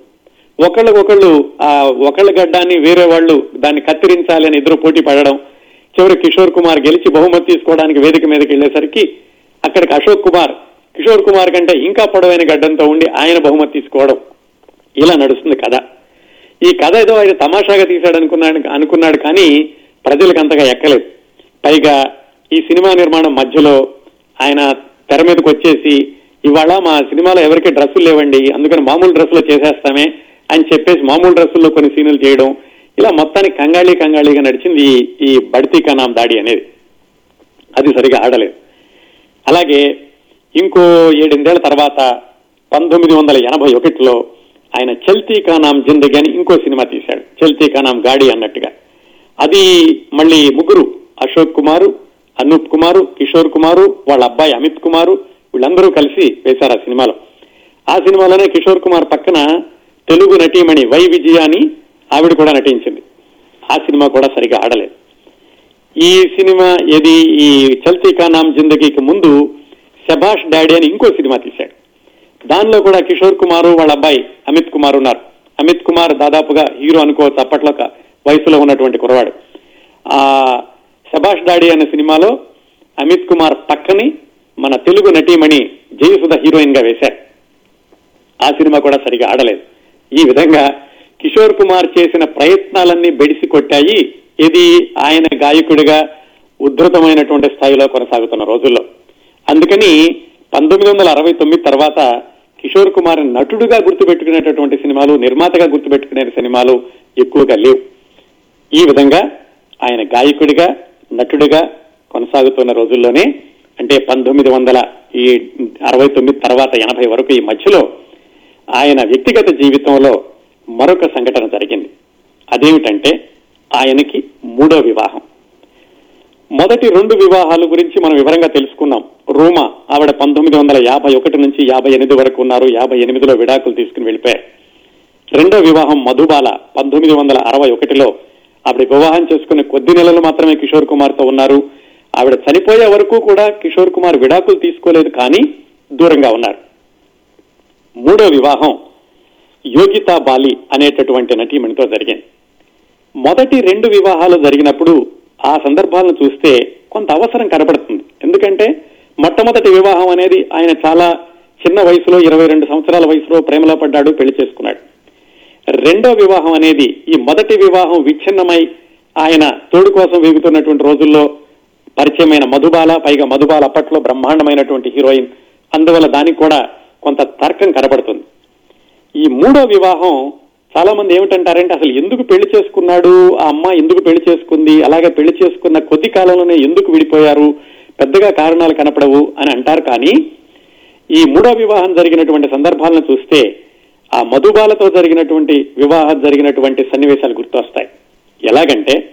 ఒకళ్ళకొకళ్ళు ఆ ఒకళ్ళ గడ్డాన్ని వేరే వాళ్ళు దాన్ని కత్తిరించాలి అని ఇద్దరు పోటీ పడడం చివరి కిషోర్ కుమార్ గెలిచి బహుమతి తీసుకోవడానికి వేదిక మీదకి వెళ్ళేసరికి అక్కడికి అశోక్ కుమార్ కిషోర్ కుమార్ కంటే ఇంకా పొడవైన గడ్డంతో ఉండి ఆయన బహుమతి తీసుకోవడం. ఇలా నడుస్తుంది కథ. ఈ కథ ఏదో ఆయన తమాషాగా తీశాడు అనుకున్నాడు అనుకున్నాడు కానీ ప్రజలకు అంతగా ఎక్కలేదు. పైగా ఈ సినిమా నిర్మాణం మధ్యలో ఆయన తెర మీదకి వచ్చేసి ఇవాళ మా సినిమాలో ఎవరికి డ్రెస్సులు లేవండి అందుకని మామూలు డ్రెస్సులో చేసేస్తామే అని చెప్పేసి మామూలు డ్రెస్సుల్లో కొన్ని సీన్లు చేయడం ఇలా మొత్తానికి కంగాళీ కంగాళీగా నడిచింది ఈ- బడితీ కనాం దాడి అనేది. అది సరిగా ఆడలేదు. అలాగే ఇంకో ఏడెనిమిదేళ్ళ తర్వాత పంతొమ్మిది వందల ఎనభై ఒకటిలో ఆయన చల్తీ కానాం జిందగీ అని ఇంకో సినిమా తీశాడు. చల్తీ కానాం గాడి అన్నట్టుగా. అది మళ్ళీ ముగ్గురు అశోక్ కుమారు అనూప్ కుమారు కిషోర్ కుమారు వాళ్ళ అబ్బాయి అమిత్ కుమారు వీళ్ళందరూ కలిసి వేశారు ఆ సినిమాలో. ఆ సినిమాలోనే కిషోర్ కుమార్ పక్కన తెలుగు నటీమణి వై విజయ అని ఆవిడ కూడా నటించింది. ఆ సినిమా కూడా సరిగా ఆడలేదు. ఈ సినిమా ఏది? ఈ చల్తీ కానాం జిందగీకి ముందు శభాష్ డాడీ అని ఇంకో సినిమా తీశాడు. దానిలో కూడా కిషోర్ కుమార్ వాళ్ళ అబ్బాయి అమిత్ కుమార్ ఉన్నారు. అమిత్ కుమార్ దాదాపుగా హీరో అనుకోవచ్చు అప్పట్లో ఒక వయసులో ఉన్నటువంటి కురవాడు ఆ శభాష్ డాడీ అనే సినిమాలో అమిత్ కుమార్ పక్కని మన తెలుగు నటీమణి జయసుధ హీరోయిన్గా వేశారు. ఆ సినిమా కూడా సరిగా ఆడలేదు. ఈ విధంగా కిషోర్ కుమార్ చేసిన ప్రయత్నాలన్నీ బెడిసి కొట్టాయి. ఇది ఆయన గాయకుడిగా ఉద్ధృతమైనటువంటి స్థాయిలో కొనసాగుతున్న రోజుల్లో. అందుకని పంతొమ్మిది వందల అరవై తొమ్మిది తర్వాత కిషోర్ కుమార్ నటుడుగా గుర్తుపెట్టుకునేటటువంటి సినిమాలు నిర్మాతగా గుర్తుపెట్టుకునే సినిమాలు ఎక్కువగా లేవు. ఈ విధంగా ఆయన గాయకుడిగా నటుడిగా కొనసాగుతున్న రోజుల్లోనే అంటే పంతొమ్మిది వందల ఈ అరవై తొమ్మిది తర్వాత ఎనభై వరకు ఈ మధ్యలో ఆయన వ్యక్తిగత జీవితంలో మరొక సంఘటన జరిగింది. అదేమిటంటే ఆయనకి మూడో వివాహం. మొదటి రెండు వివాహాలు గురించి మనం వివరంగా తెలుసుకున్నాం. రూమా ఆవిడ పంతొమ్మిది వందల యాభై ఒకటి నుంచి యాభై ఎనిమిది వరకు ఉన్నారు. యాభై ఎనిమిదిలో విడాకులు తీసుకుని వెళ్ళిపోయారు రెండో వివాహం మధుబాల పంతొమ్మిది వందల అరవై ఒకటిలో ఆవిడ వివాహం చేసుకునే కొద్ది నెలలు మాత్రమే కిషోర్ కుమార్తో ఉన్నారు. ఆవిడ చనిపోయే వరకు కూడా కిషోర్ కుమార్ విడాకులు తీసుకోలేదు కానీ దూరంగా ఉన్నారు. మూడో వివాహం యోగితా బాలి అనేటటువంటి నటీమణితో జరిగింది. మొదటి రెండు వివాహాలు జరిగినప్పుడు ఆ సందర్భాలను చూస్తే కొంత అవసరం కనబడుతుంది. ఎందుకంటే మొట్టమొదటి వివాహం అనేది ఆయన చాలా చిన్న వయసులో ఇరవై రెండు సంవత్సరాల వయసులో ప్రేమలో పడ్డాడు పెళ్ళి చేసుకున్నాడు. రెండో వివాహం అనేది ఈ మొదటి వివాహం విచ్ఛిన్నమై ఆయన తోడు కోసం వేగుతున్నటువంటి రోజుల్లో పరిచయమైన మధుబాల పైగా మధుబాల అప్పట్లో బ్రహ్మాండమైనటువంటి హీరోయిన్. అందువల్ల దానికి కూడా కొంత తర్కం కనబడుతుంది. ఈ మూడో వివాహం చాలా మంది ఏమిటంటారంటే అసలు ఎందుకు పెళ్ళి చేసుకున్నాడు? ఆ అమ్మ ఎందుకు పెళ్ళి చేసుకుంది? అలాగే పెళ్ళి చేసుకున్న కొద్ది కాలంలోనే ఎందుకు విడిపోయారు? పెద్దగా కారణాలు కనపడవు అని అంటారు. కానీ ఈ మూడో వివాహం జరిగినటువంటి సందర్భాలను చూస్తే ఆ మధుబాలతో జరిగినటువంటి వివాహం జరిగినటువంటి సన్నివేశాలు గుర్తొస్తాయి. ఎలాగంటే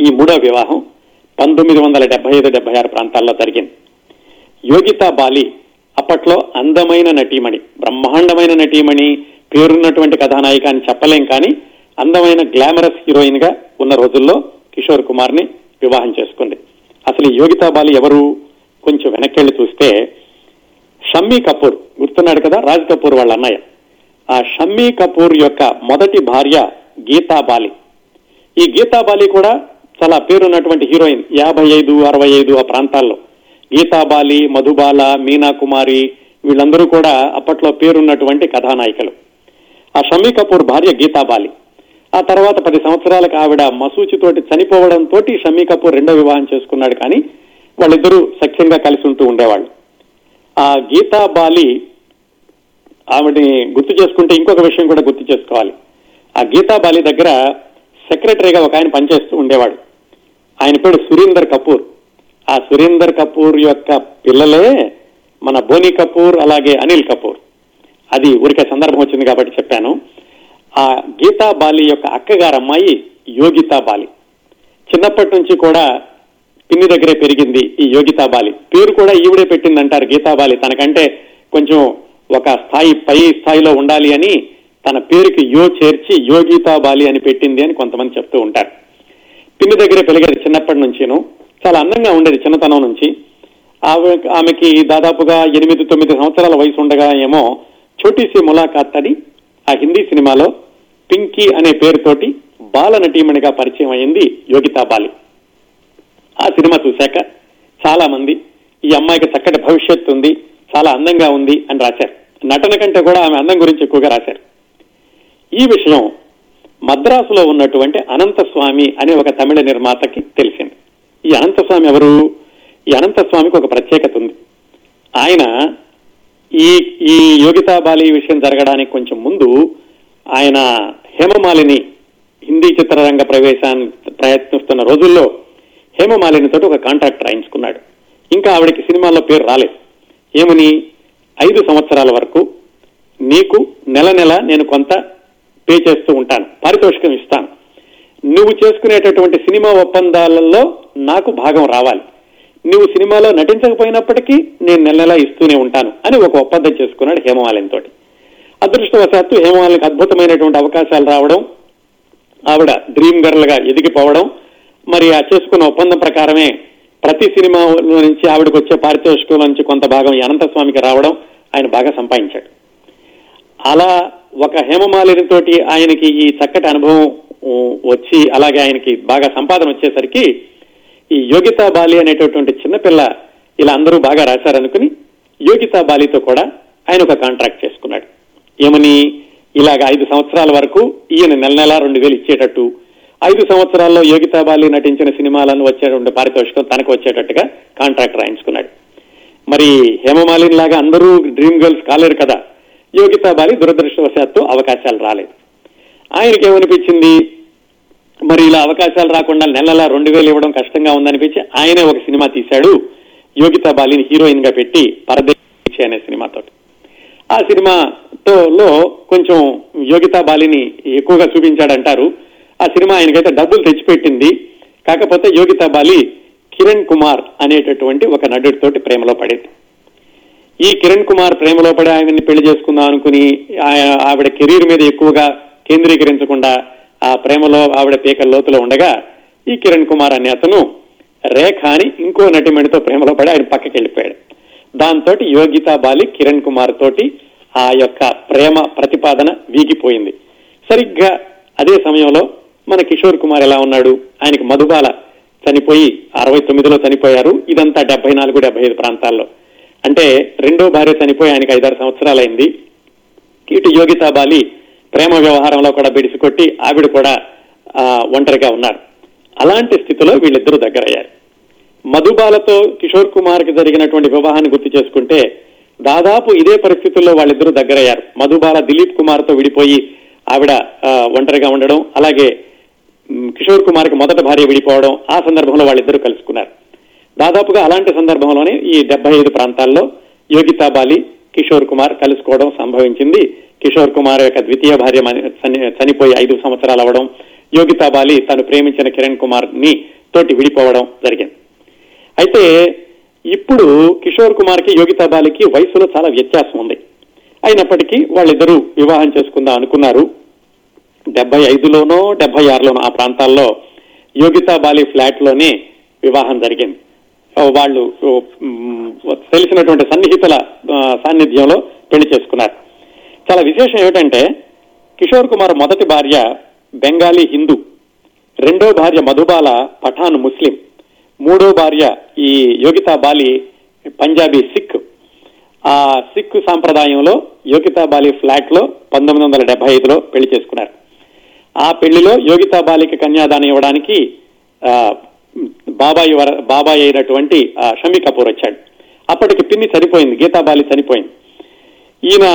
ఈ మూడో వివాహం పంతొమ్మిది వందల డెబ్బై ఐదు డెబ్బై ఆరు ప్రాంతాల్లో జరిగింది. యోగితా బాలి అప్పట్లో అందమైన నటీమణి బ్రహ్మాండమైన నటీమణి పేరున్నటువంటి కథానాయిక అని చెప్పలేం కానీ అందమైన గ్లామరస్ హీరోయిన్గా ఉన్న రోజుల్లో కిషోర్ కుమార్ని వివాహం చేసుకుంది అసలు యోగితా బాలి ఎవరు? కొంచెం వెనక్కెళ్ళి చూస్తే షమ్మీ కపూర్ గుర్తున్నాడు కదా? రాజ్ కపూర్ వాళ్ళ అన్నయ్య. ఆ షమ్మీ కపూర్ యొక్క మొదటి భార్య గీతా బాలి. ఈ గీతా బాలి కూడా చాలా పేరున్నటువంటి హీరోయిన్. యాభై ఐదు అరవై ఐదు ఆ ప్రాంతాల్లో. గీతాబాలి మధుబాల మీనా కుమారి వీళ్ళందరూ కూడా అప్పట్లో పేరున్నటువంటి కథానాయికలు. ఆ షమ్మీ కపూర్ భార్య గీతాబాలి ఆ తర్వాత పది సంవత్సరాలకు ఆవిడ మసూచితోటి చనిపోవడంతో షమ్మీ కపూర్ రెండో వివాహం చేసుకున్నాడు కానీ వాళ్ళిద్దరూ సఖ్యంగా కలిసి ఉంటూ ఉండేవాళ్ళు. ఆ గీతాబాలి ఆవిడని గుర్తు చేసుకుంటే ఇంకొక విషయం కూడా గుర్తు చేసుకోవాలి. ఆ గీతాబాలి దగ్గర సెక్రటరీగా ఒక ఆయన పనిచేస్తూ ఉండేవాడు. ఆయన పేరు సురీందర్ కపూర్. ఆ సురేందర్ కపూర్ యొక్క పిల్లలే మన బోని కపూర్ అలాగే అనిల్ కపూర్. అది ఊరికే సందర్భం వచ్చింది కాబట్టి చెప్పాను. ఆ గీతా బాలి యొక్క అక్కగారు అమ్మాయి యోగితా బాలి. చిన్నప్పటి నుంచి కూడా పిన్ని దగ్గరే పెరిగింది ఈ యోగితా బాలి. పేరు కూడా ఈవిడే పెట్టింది అంటారు గీతా బాలి. తనకంటే కొంచెం ఒక స్థాయి పై స్థాయిలో ఉండాలి అని తన పేరుకి యో చేర్చి యోగితా బాలి అని పెట్టింది అని కొంతమంది చెప్తూ ఉంటారు. పిన్ని దగ్గరే పెరిగేది చిన్నప్పటి నుంచేను. చాలా అందంగా ఉండేది చిన్నతనం నుంచి. ఆమె ఆమెకి దాదాపుగా ఎనిమిది తొమ్మిది సంవత్సరాల వయసు ఉండగా ఏమో చోటీసీ ములాఖాత్ అని ఆ హిందీ సినిమాలో పింకీ అనే పేరుతోటి బాల నటీమణిగా పరిచయం అయింది యోగితా బాలి. ఆ సినిమా చూశాక చాలా మంది ఈ అమ్మాయికి చక్కటి భవిష్యత్తు ఉంది చాలా అందంగా ఉంది అని రాశారు. నటన కంటే కూడా ఆమె అందం గురించి ఎక్కువగా రాశారు. ఈ విషయం మద్రాసులో ఉన్నటువంటి అనంతస్వామి అనే ఒక తమిళ నిర్మాతకి తెలిసింది. ఈ అనంతస్వామి ఎవరు? ఈ అనంతస్వామికి ఒక ప్రత్యేకత ఉంది. ఆయన ఈ ఈ యోగితా బాలి విషయం జరగడానికి కొంచెం ముందు ఆయన హేమమాలిని హిందీ చిత్రరంగ ప్రవేశాన్ని ప్రయత్నిస్తున్న రోజుల్లో హేమమాలిని తోటి ఒక కాంట్రాక్ట్ రాయించుకున్నాడు. ఇంకా ఆవిడకి సినిమాల్లో పేరు రాలేదు. ఏమని? ఐదు సంవత్సరాల వరకు నీకు నెల నెల నేను కొంత పే చేస్తూ ఉంటాను. పారితోషికం ఇస్తాను. నువ్వు చేసుకునేటటువంటి సినిమా ఒప్పందాలలో నాకు భాగం రావాలి. నువ్వు సినిమాలో నటించకపోయినప్పటికీ నేను నెల నెలా ఇస్తూనే ఉంటాను అని ఒక ఒప్పందం చేసుకున్నాడు హేమమాలిని తోటి. అదృష్టవశాత్తు హేమమాలినికి అద్భుతమైనటువంటి అవకాశాలు రావడం ఆవిడ డ్రీమ్ గర్ల్గా ఎదిగిపోవడం మరి ఆ చేసుకున్న ఒప్పందం ప్రకారమే ప్రతి సినిమాలో నుంచి ఆవిడకు వచ్చే పారితోషికం నుంచి కొంత భాగం అనంత అనంతస్వామికి రావడం ఆయన బాగా సంపాదించాడు. అలా ఒక హేమమాలిని తోటి ఆయనకి ఈ చక్కటి అనుభవం వచ్చి అలాగే ఆయనకి బాగా సంపాదన వచ్చేసరికి ఈ యోగితా బాలి అనేటటువంటి చిన్నపిల్ల ఇలా అందరూ బాగా రాశారనుకుని యోగితా బాలితో కూడా ఆయన ఒక కాంట్రాక్ట్ చేసుకున్నాడు. ఏమని ఇలాగ ఐదు సంవత్సరాల వరకు ఈయన నెల నెల రెండు వేలు ఇచ్చేటట్టు ఐదు సంవత్సరాల్లో యోగితా బాలి నటించిన సినిమాలను వచ్చేటువంటి పారితోషికం తనకు వచ్చేటట్టుగా కాంట్రాక్ట్ రాయించుకున్నాడు. మరి హేమమాలిని లాగా అందరూ డ్రీమ్ గర్ల్స్ కాలేరు కదా యోగితా బాలి దురదృష్టవశాత్తు అవకాశాలు రాలేదు. ఆయనకి ఏమనిపించింది మరి ఇలా అవకాశాలు రాకుండా నెలలా రెండు వేలు ఇవ్వడం కష్టంగా ఉందనిపించి ఆయనే ఒక సినిమా తీశాడు. యోగితా బాలిని హీరోయిన్గా పెట్టి పరదేశి అనే సినిమాతో ఆ సినిమాతో లో కొంచెం యోగితా బాలిని ఎక్కువగా చూపించాడంటారు. ఆ సినిమా ఆయనకైతే డబ్బులు తెచ్చిపెట్టింది. కాకపోతే యోగితా బాలి కిరణ్ కుమార్ అనేటటువంటి ఒక నటుడితోటి ప్రేమలో పడేది. ఈ కిరణ్ కుమార్ ప్రేమలో పడి ఆయనని పెళ్ళి చేసుకుందాం అనుకుని ఆవిడ కెరీర్ మీద ఎక్కువగా కేంద్రీకరించకుండా ఆ ప్రేమలో ఆవిడ పీకల లోతులో ఉండగా ఈ కిరణ్ కుమార్ అనే అతను రేఖ అని ఇంకో నటిమణితో ప్రేమలో పడి ఆయన పక్కకి వెళ్ళిపోయాడు దాంతో యోగితా బాలి కిరణ్ కుమార్ తోటి ఆ యొక్క ప్రేమ ప్రతిపాదన వీగిపోయింది. సరిగ్గా అదే సమయంలో మన కిషోర్ కుమార్ ఎలా ఉన్నాడు? ఆయనకి మధుబాల చనిపోయి అరవై తొమ్మిదిలో చనిపోయారు. ఇదంతా డెబ్బై నాలుగు డెబ్బై ఐదు ప్రాంతాల్లో. అంటే రెండో భార్య చనిపోయి ఆయనకి ఐదారు సంవత్సరాలైంది. ఇటు యోగితా బాలి ప్రేమ వ్యవహారంలో కూడా బిడిసికొట్టి ఆవిడ కూడా ఆ, ఒంటరిగా ఉన్నారు. అలాంటి స్థితిలో వీళ్ళిద్దరూ దగ్గరయ్యారు. మధుబాలతో కిషోర్ కుమార్కి జరిగినటువంటి వివాహాన్ని గుర్తు చేసుకుంటే దాదాపు ఇదే పరిస్థితుల్లో వాళ్ళిద్దరూ దగ్గరయ్యారు. మధుబాల దిలీప్ కుమార్తో విడిపోయి ఆవిడ ఆ, ఒంటరిగా ఉండడం అలాగే కిషోర్ కుమార్కి మొదట భార్య విడిపోవడం ఆ సందర్భంలో వాళ్ళిద్దరూ కలుసుకున్నారు. దాదాపుగా అలాంటి సందర్భంలోనే ఈ డెబ్బై ఐదు ప్రాంతాల్లో యోగితా బాలి కిషోర్ కుమార్ కలుసుకోవడం సంభవించింది. కిషోర్ కుమార్ యొక్క ద్వితీయ భార్య చనిపోయి ఐదు సంవత్సరాలు అవడం యోగితా బాలి తను ప్రేమించిన కిరణ్ కుమార్ని తోటి విడిపోవడం జరిగింది. అయితే ఇప్పుడు కిషోర్ కుమార్కి యోగితా బాలికి వయసులో చాలా వ్యత్యాసం ఉంది. అయినప్పటికీ వాళ్ళిద్దరూ వివాహం చేసుకుందాం అనుకున్నారు. డెబ్బై ఐదులోనో డెబ్బై ఆరులోనో ఆ ప్రాంతాల్లో యోగితా బాలి ఫ్లాట్లోనే వివాహం జరిగింది. వాళ్ళు తెలిసినటువంటి సన్నిహితుల సాన్నిధ్యంలో పెళ్ళి చేసుకున్నారు. చాలా విశేషం ఏమిటంటే కిషోర్ కుమార్ మొదటి భార్య బెంగాలీ హిందూ రెండో భార్య మధుబాల పఠాన్ ముస్లిం మూడో భార్య ఈ యోగితా బాలి పంజాబీ సిక్ ఆ సిక్ సాంప్రదాయంలో యోగితా బాలి ఫ్లాట్లో పంతొమ్మిది వందల డెబ్బై ఐదులో పెళ్ళి చేసుకున్నారు. ఆ పెళ్ళిలో యోగితా బాలికి కన్యాదానం ఇవ్వడానికి బాబాయి వర బాబాయి అయినటువంటి షమీ కపూర్ వచ్చాడు. అప్పటికి పిన్ని చనిపోయింది గీతాబాలి చనిపోయింది. ఈయన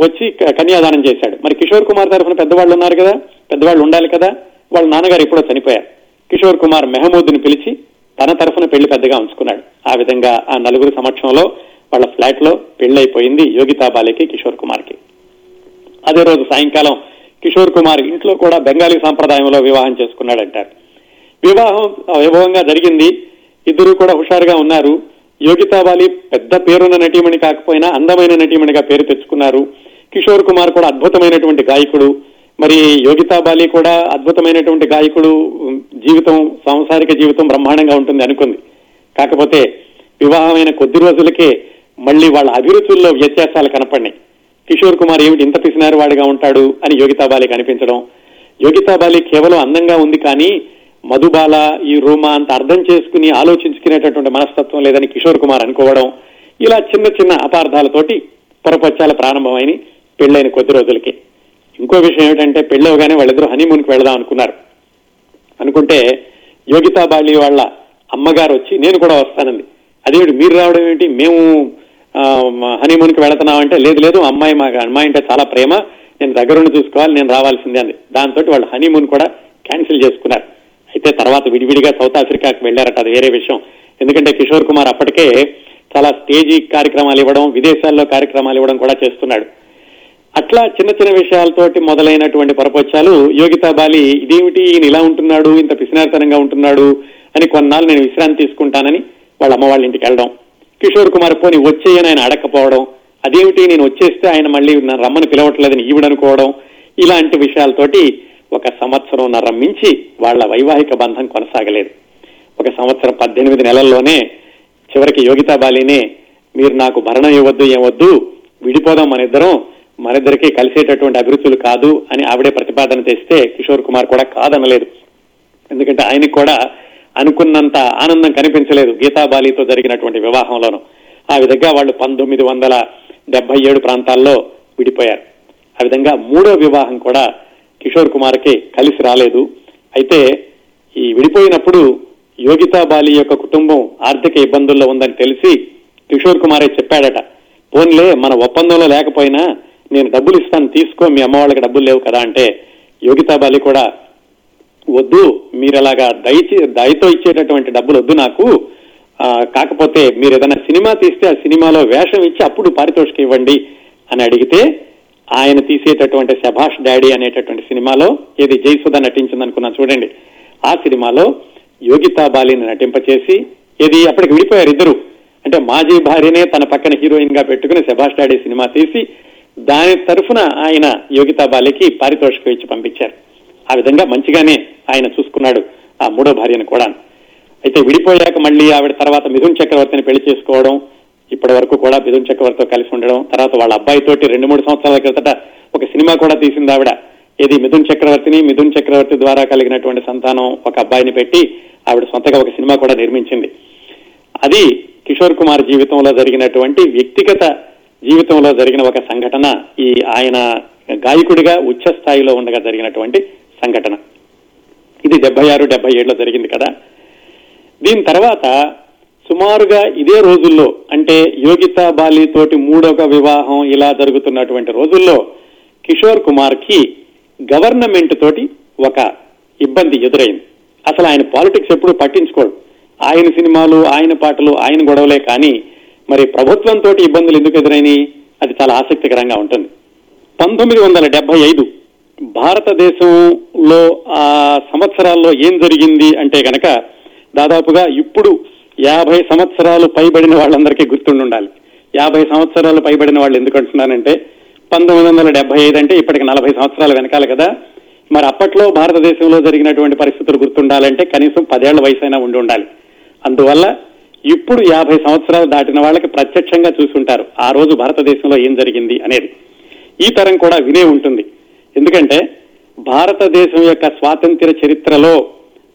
వచ్చి క- కన్యాదానం చేశాడు. మరి కిషోర్ కుమార్ తరఫున పెద్దవాళ్ళు ఉన్నారు కదా పెద్దవాళ్ళు ఉండాలి కదా వాళ్ళ నాన్నగారు ఎప్పుడో చనిపోయారు. కిషోర్ కుమార్ మెహమూద్ని పిలిచి తన తరఫున పెళ్ళి పెద్దగా ఉంచుకున్నాడు. ఆ విధంగా ఆ నలుగురు సమక్షంలో వాళ్ళ ఫ్లాట్లో పెళ్ళైపోయింది యోగితా బాలికి కిషోర్ కుమార్కి అదే రోజు సాయంకాలం కిషోర్ కుమార్ ఇంట్లో కూడా బెంగాలీ సాంప్రదాయంలో వివాహం చేసుకున్నాడంటారు. వివాహం వైభవంగా జరిగింది. ఇద్దరు కూడా హుషారుగా ఉన్నారు. యోగితాబాలి పెద్ద పేరున్న నటీమణి కాకపోయినా అందమైన నటీమణిగా పేరు తెచ్చుకున్నారు. కిషోర్ కుమార్ కూడా అద్భుతమైనటువంటి గాయకుడు. మరి యోగితా బాలి కూడా అద్భుతమైనటువంటి గాయకుడు. జీవితం సాంసారిక జీవితం బ్రహ్మాండంగా ఉంటుంది అనుకుంది. కాకపోతే వివాహమైన కొద్ది రోజులకే మళ్ళీ వాళ్ళ అభిరుచుల్లో వ్యత్యాసాలు కనపడినాయి కిషోర్ కుమార్ ఏమిటి ఇంత పిసినారు వాడిగా ఉంటాడు అని యోగితాబాలి కనిపించడం యోగితాబాలి కేవలం అందంగా ఉంది కానీ మధుబాల ఈ రూమా అంత అర్థం చేసుకుని ఆలోచించుకునేటటువంటి మనస్తత్వం లేదని కిషోర్ కుమార్ అనుకోవడం ఇలా చిన్న చిన్న అపార్థాలతోటి పొరపచ్చాల ప్రారంభమైన పెళ్ళైన కొద్ది రోజులకి. ఇంకో విషయం ఏమిటంటే పెళ్ళవగానే వాళ్ళిద్దరూ హనీమూన్కి వెళదాం అనుకున్నారు. అనుకుంటే యోగితా బాలి వాళ్ళ అమ్మగారు వచ్చి నేను కూడా వస్తానంది. అదేమిటి మీరు రావడం ఏంటి మేము హనీమూన్కి వెళుతున్నామంటే లేదు లేదు అమ్మాయి మా అమ్మాయి అంటే చాలా ప్రేమ. నేను దగ్గరుండి చూసుకోవాలి నేను రావాల్సిందే అంది. దాంతో వాళ్ళు హనీమూన్ కూడా క్యాన్సిల్ చేసుకున్నారు. అయితే తర్వాత విడివిడిగా సౌత్ ఆఫ్రికాకి వెళ్ళారట అది వేరే విషయం. ఎందుకంటే కిషోర్ కుమార్ అప్పటికే చాలా స్టేజీ కార్యక్రమాలు ఇవ్వడం విదేశాల్లో కార్యక్రమాలు ఇవ్వడం కూడా చేస్తున్నాడు. అట్లా చిన్న చిన్న విషయాలతోటి మొదలైనటువంటి పరపచ్చాలు. యోగితా బాలి ఇదేమిటి? ఈయన ఇలా ఉంటున్నాడు ఇంత పిసినారితనంగా ఉంటున్నాడు అని కొన్నాళ్ళు నేను విశ్రాంతి తీసుకుంటానని వాళ్ళ అమ్మ వాళ్ళ ఇంటికి వెళ్ళడం. కిషోర్ కుమార్ పోని వచ్చేయని ఆయన అడగకపోవడం అదేమిటి? నేను వచ్చేస్తే ఆయన మళ్ళీ నన్ను రమ్మని పిలవట్లేదని ఈవిడనుకోవడం ఇలాంటి విషయాలతోటి ఒక సంవత్సరం మించి వాళ్ళ వైవాహిక బంధం కొనసాగలేదు. ఒక సంవత్సరం పద్దెనిమిది నెలల్లోనే చివరికి యోగితా బాలినే మీరు నాకు భరణం ఇవ్వద్దు ఏమొద్దు విడిపోదాం మన ఇద్దరం మనిద్దరికీ కలిసేటటువంటి అభిరుచులు కాదు అని ఆవిడే ప్రతిపాదన తెస్తే కిషోర్ కుమార్ కూడా కాదనలేదు. ఎందుకంటే ఆయనకు కూడా అనుకున్నంత ఆనందం కనిపించలేదు గీతాబాలితో జరిగినటువంటి వివాహంలోనూ. ఆ విధంగా వాళ్ళు పంతొమ్మిది వందల డెబ్బై ఏడు ప్రాంతాల్లో విడిపోయారు. ఆ విధంగా మూడో వివాహం కూడా కిషోర్ కుమార్కి కలిసి రాలేదు. అయితే ఈ విడిపోయినప్పుడు యోగితా బాలి యొక్క కుటుంబం ఆర్థిక ఇబ్బందుల్లో ఉందని తెలిసి కిషోర్ కుమారే చెప్పాడట పోన్లే మన ఒప్పందంలో లేకపోయినా నేను డబ్బులు ఇస్తాను తీసుకో మీ అమ్మ వాళ్ళకి డబ్బులు లేవు కదా అంటే యోగితా బాలి కూడా వద్దు మీరు అలాగా దయతో ఇచ్చేటటువంటి డబ్బులు వద్దు నాకు. కాకపోతే మీరు ఏదైనా సినిమా తీస్తే ఆ సినిమాలో వేషం ఇచ్చి అప్పుడు పారితోషికం ఇవ్వండి అని అడిగితే ఆయన తీసేటటువంటి శభాష్ డాడీ అనేటటువంటి సినిమాలో ఏది జయసుధ నటించింది అనుకున్నాను చూడండి ఆ సినిమాలో యోగితా బాలిని నటింపచేసి ఏది అప్పటికి విడిపోయారు ఇద్దరు. అంటే మాజీ భార్యనే తన పక్కన హీరోయిన్గా పెట్టుకుని శభాష్ డాడీ సినిమా తీసి దాని తరఫున ఆయన యోగితా బాలికి పారితోషికం ఇచ్చి పంపించారు. ఆ విధంగా మంచిగానే ఆయన చూసుకున్నాడు ఆ మూడో భార్యను కూడా. అయితే విడిపోయాక మళ్ళీ ఆవిడ తర్వాత మిథున్ చక్రవర్తిని పెళ్ళి చేసుకోవడం ఇప్పటి వరకు కూడా మిథున్ చక్రవర్తితో కలిసి ఉండడం తర్వాత వాళ్ళ అబ్బాయితోటి రెండు మూడు సంవత్సరాల క్రితట ఒక సినిమా కూడా తీసింది ఆవిడ. ఇది మిథున్ చక్రవర్తిని మిథున్ చక్రవర్తి ద్వారా కలిగినటువంటి సంతానం ఒక అబ్బాయిని పెట్టి ఆవిడ సొంతగా ఒక సినిమా కూడా నిర్మించింది. అది కిషోర్ కుమార్ జీవితంలో జరిగినటువంటి వ్యక్తిగత జీవితంలో జరిగిన ఒక సంఘటన ఈ ఆయన గాయకుడిగా ఉచ్చ స్థాయిలో ఉండగా జరిగినటువంటి సంఘటన. ఇది డెబ్బై ఆరు డెబ్బై ఏడులో జరిగింది కదా. దీని తర్వాత సుమారుగా ఇదే రోజుల్లో అంటే యోగితా బాలి తోటి మూడవ వివాహం ఇలా జరుగుతున్నటువంటి రోజుల్లో కిషోర్ కుమార్కి గవర్నమెంట్ తోటి ఒక ఇబ్బంది ఎదురైంది. అసలు ఆయన పాలిటిక్స్ ఎప్పుడు పట్టించుకోడు. ఆయన సినిమాలు ఆయన పాటలు ఆయన గొడవలే కానీ మరి ప్రభుత్వంతో ఇబ్బందులు ఎందుకు ఎదురైనాయి? అది చాలా ఆసక్తికరంగా ఉంటుంది. పంతొమ్మిది వందల డెబ్బై ఐదు భారతదేశంలో ఆ సంవత్సరాల్లో ఏం జరిగింది అంటే గనక దాదాపుగా ఇప్పుడు యాభై సంవత్సరాలు పైబడిన వాళ్ళందరికీ గుర్తుండాలి యాభై సంవత్సరాలు పైబడిన వాళ్ళు ఎందుకు అంటున్నానంటే పంతొమ్మిది వందల డెబ్బై ఐదు అంటే ఇప్పటికి నలభై సంవత్సరాలు వెనకాల కదా. మరి అప్పట్లో భారతదేశంలో జరిగినటువంటి పరిస్థితులు గుర్తుండాలంటే కనీసం పదేళ్ళ వయసైనా ఉండి ఉండాలి. అందువల్ల ఇప్పుడు యాభై సంవత్సరాలు దాటిన వాళ్ళకి ప్రత్యక్షంగా చూసుంటారు. ఆ రోజు భారతదేశంలో ఏం జరిగింది అనేది. ఈ తరం కూడా వినే ఉంటుంది. ఎందుకంటే భారతదేశం యొక్క స్వాతంత్ర చరిత్రలో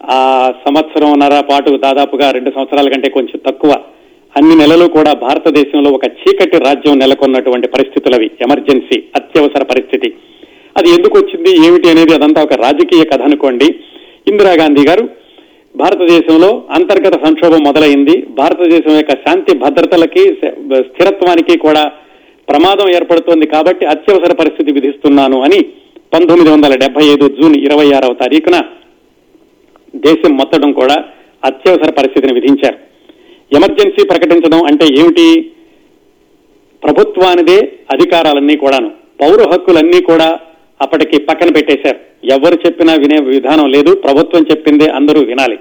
ఆ సంవత్సరంన్నర పాటు దాదాపుగా రెండు సంవత్సరాల కంటే కొంచెం తక్కువ అన్ని నెలలు కూడా భారతదేశంలో ఒక చీకటి రాజ్యం నెలకొన్నటువంటి పరిస్థితులవి. ఎమర్జెన్సీ అత్యవసర పరిస్థితి. అది ఎందుకు వచ్చింది ఏమిటి అనేది అదంతా ఒక రాజకీయ కథ అనుకోండి. ఇందిరాగాంధీ గారు భారతదేశంలో అంతర్గత సంక్షోభం మొదలైంది. భారతదేశం యొక్క శాంతి భద్రతలకి స్థిరత్వానికి కూడా ప్రమాదం ఏర్పడుతోంది కాబట్టి అత్యవసర పరిస్థితి విధిస్తున్నాను అని పంతొమ్మిది వందల డెబ్బై ఐదు జూన్ ఇరవై ఆరవ తారీఖున దేశం మొత్తడం కూడా అత్యవసర పరిస్థితిని విధించారు. ఎమర్జెన్సీ ప్రకటించడం అంటే ఏమిటి? ప్రభుత్వానిదే అధికారాలన్నీ కూడాను. పౌర హక్కులన్నీ కూడా అప్పటికి పక్కన పెట్టేశారు. ఎవరు చెప్పినా వినే విధానం లేదు. ప్రభుత్వం చెప్పిందే అందరూ వినాలి.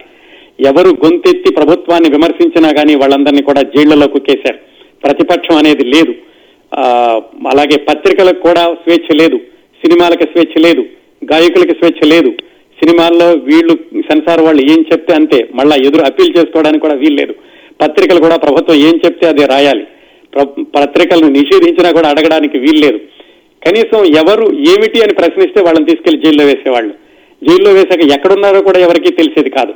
ఎవరు గొంతెత్తి ప్రభుత్వాన్ని విమర్శించినా కానీ వాళ్ళందరినీ కూడా జైళ్ళలో కుక్కేశారు. ప్రతిపక్షం అనేది లేదు. ఆ, అలాగే పత్రికలకు కూడా స్వేచ్ఛ లేదు. సినిమాలకు స్వేచ్ఛ లేదు. గాయకులకు స్వేచ్ఛ లేదు. సినిమాల్లో వీళ్ళు సెన్సార్ వాళ్ళు ఏం చెప్తే అంతే. మళ్ళా ఎదురు అప్పీల్ చేసుకోవడానికి కూడా వీలు లేదు. పత్రికలు కూడా ప్రభుత్వం ఏం చెప్తే అదే రాయాలి. పత్రికలను నిషేధించినా కూడా అడగడానికి వీలు లేదు. కనీసం ఎవరు ఏమిటి అని ప్రశ్నిస్తే వాళ్ళని తీసుకెళ్ళి జైల్లో వేసేవాళ్ళు. జైల్లో వేశాక ఎక్కడున్నారో కూడా ఎవరికీ తెలిసేది కాదు.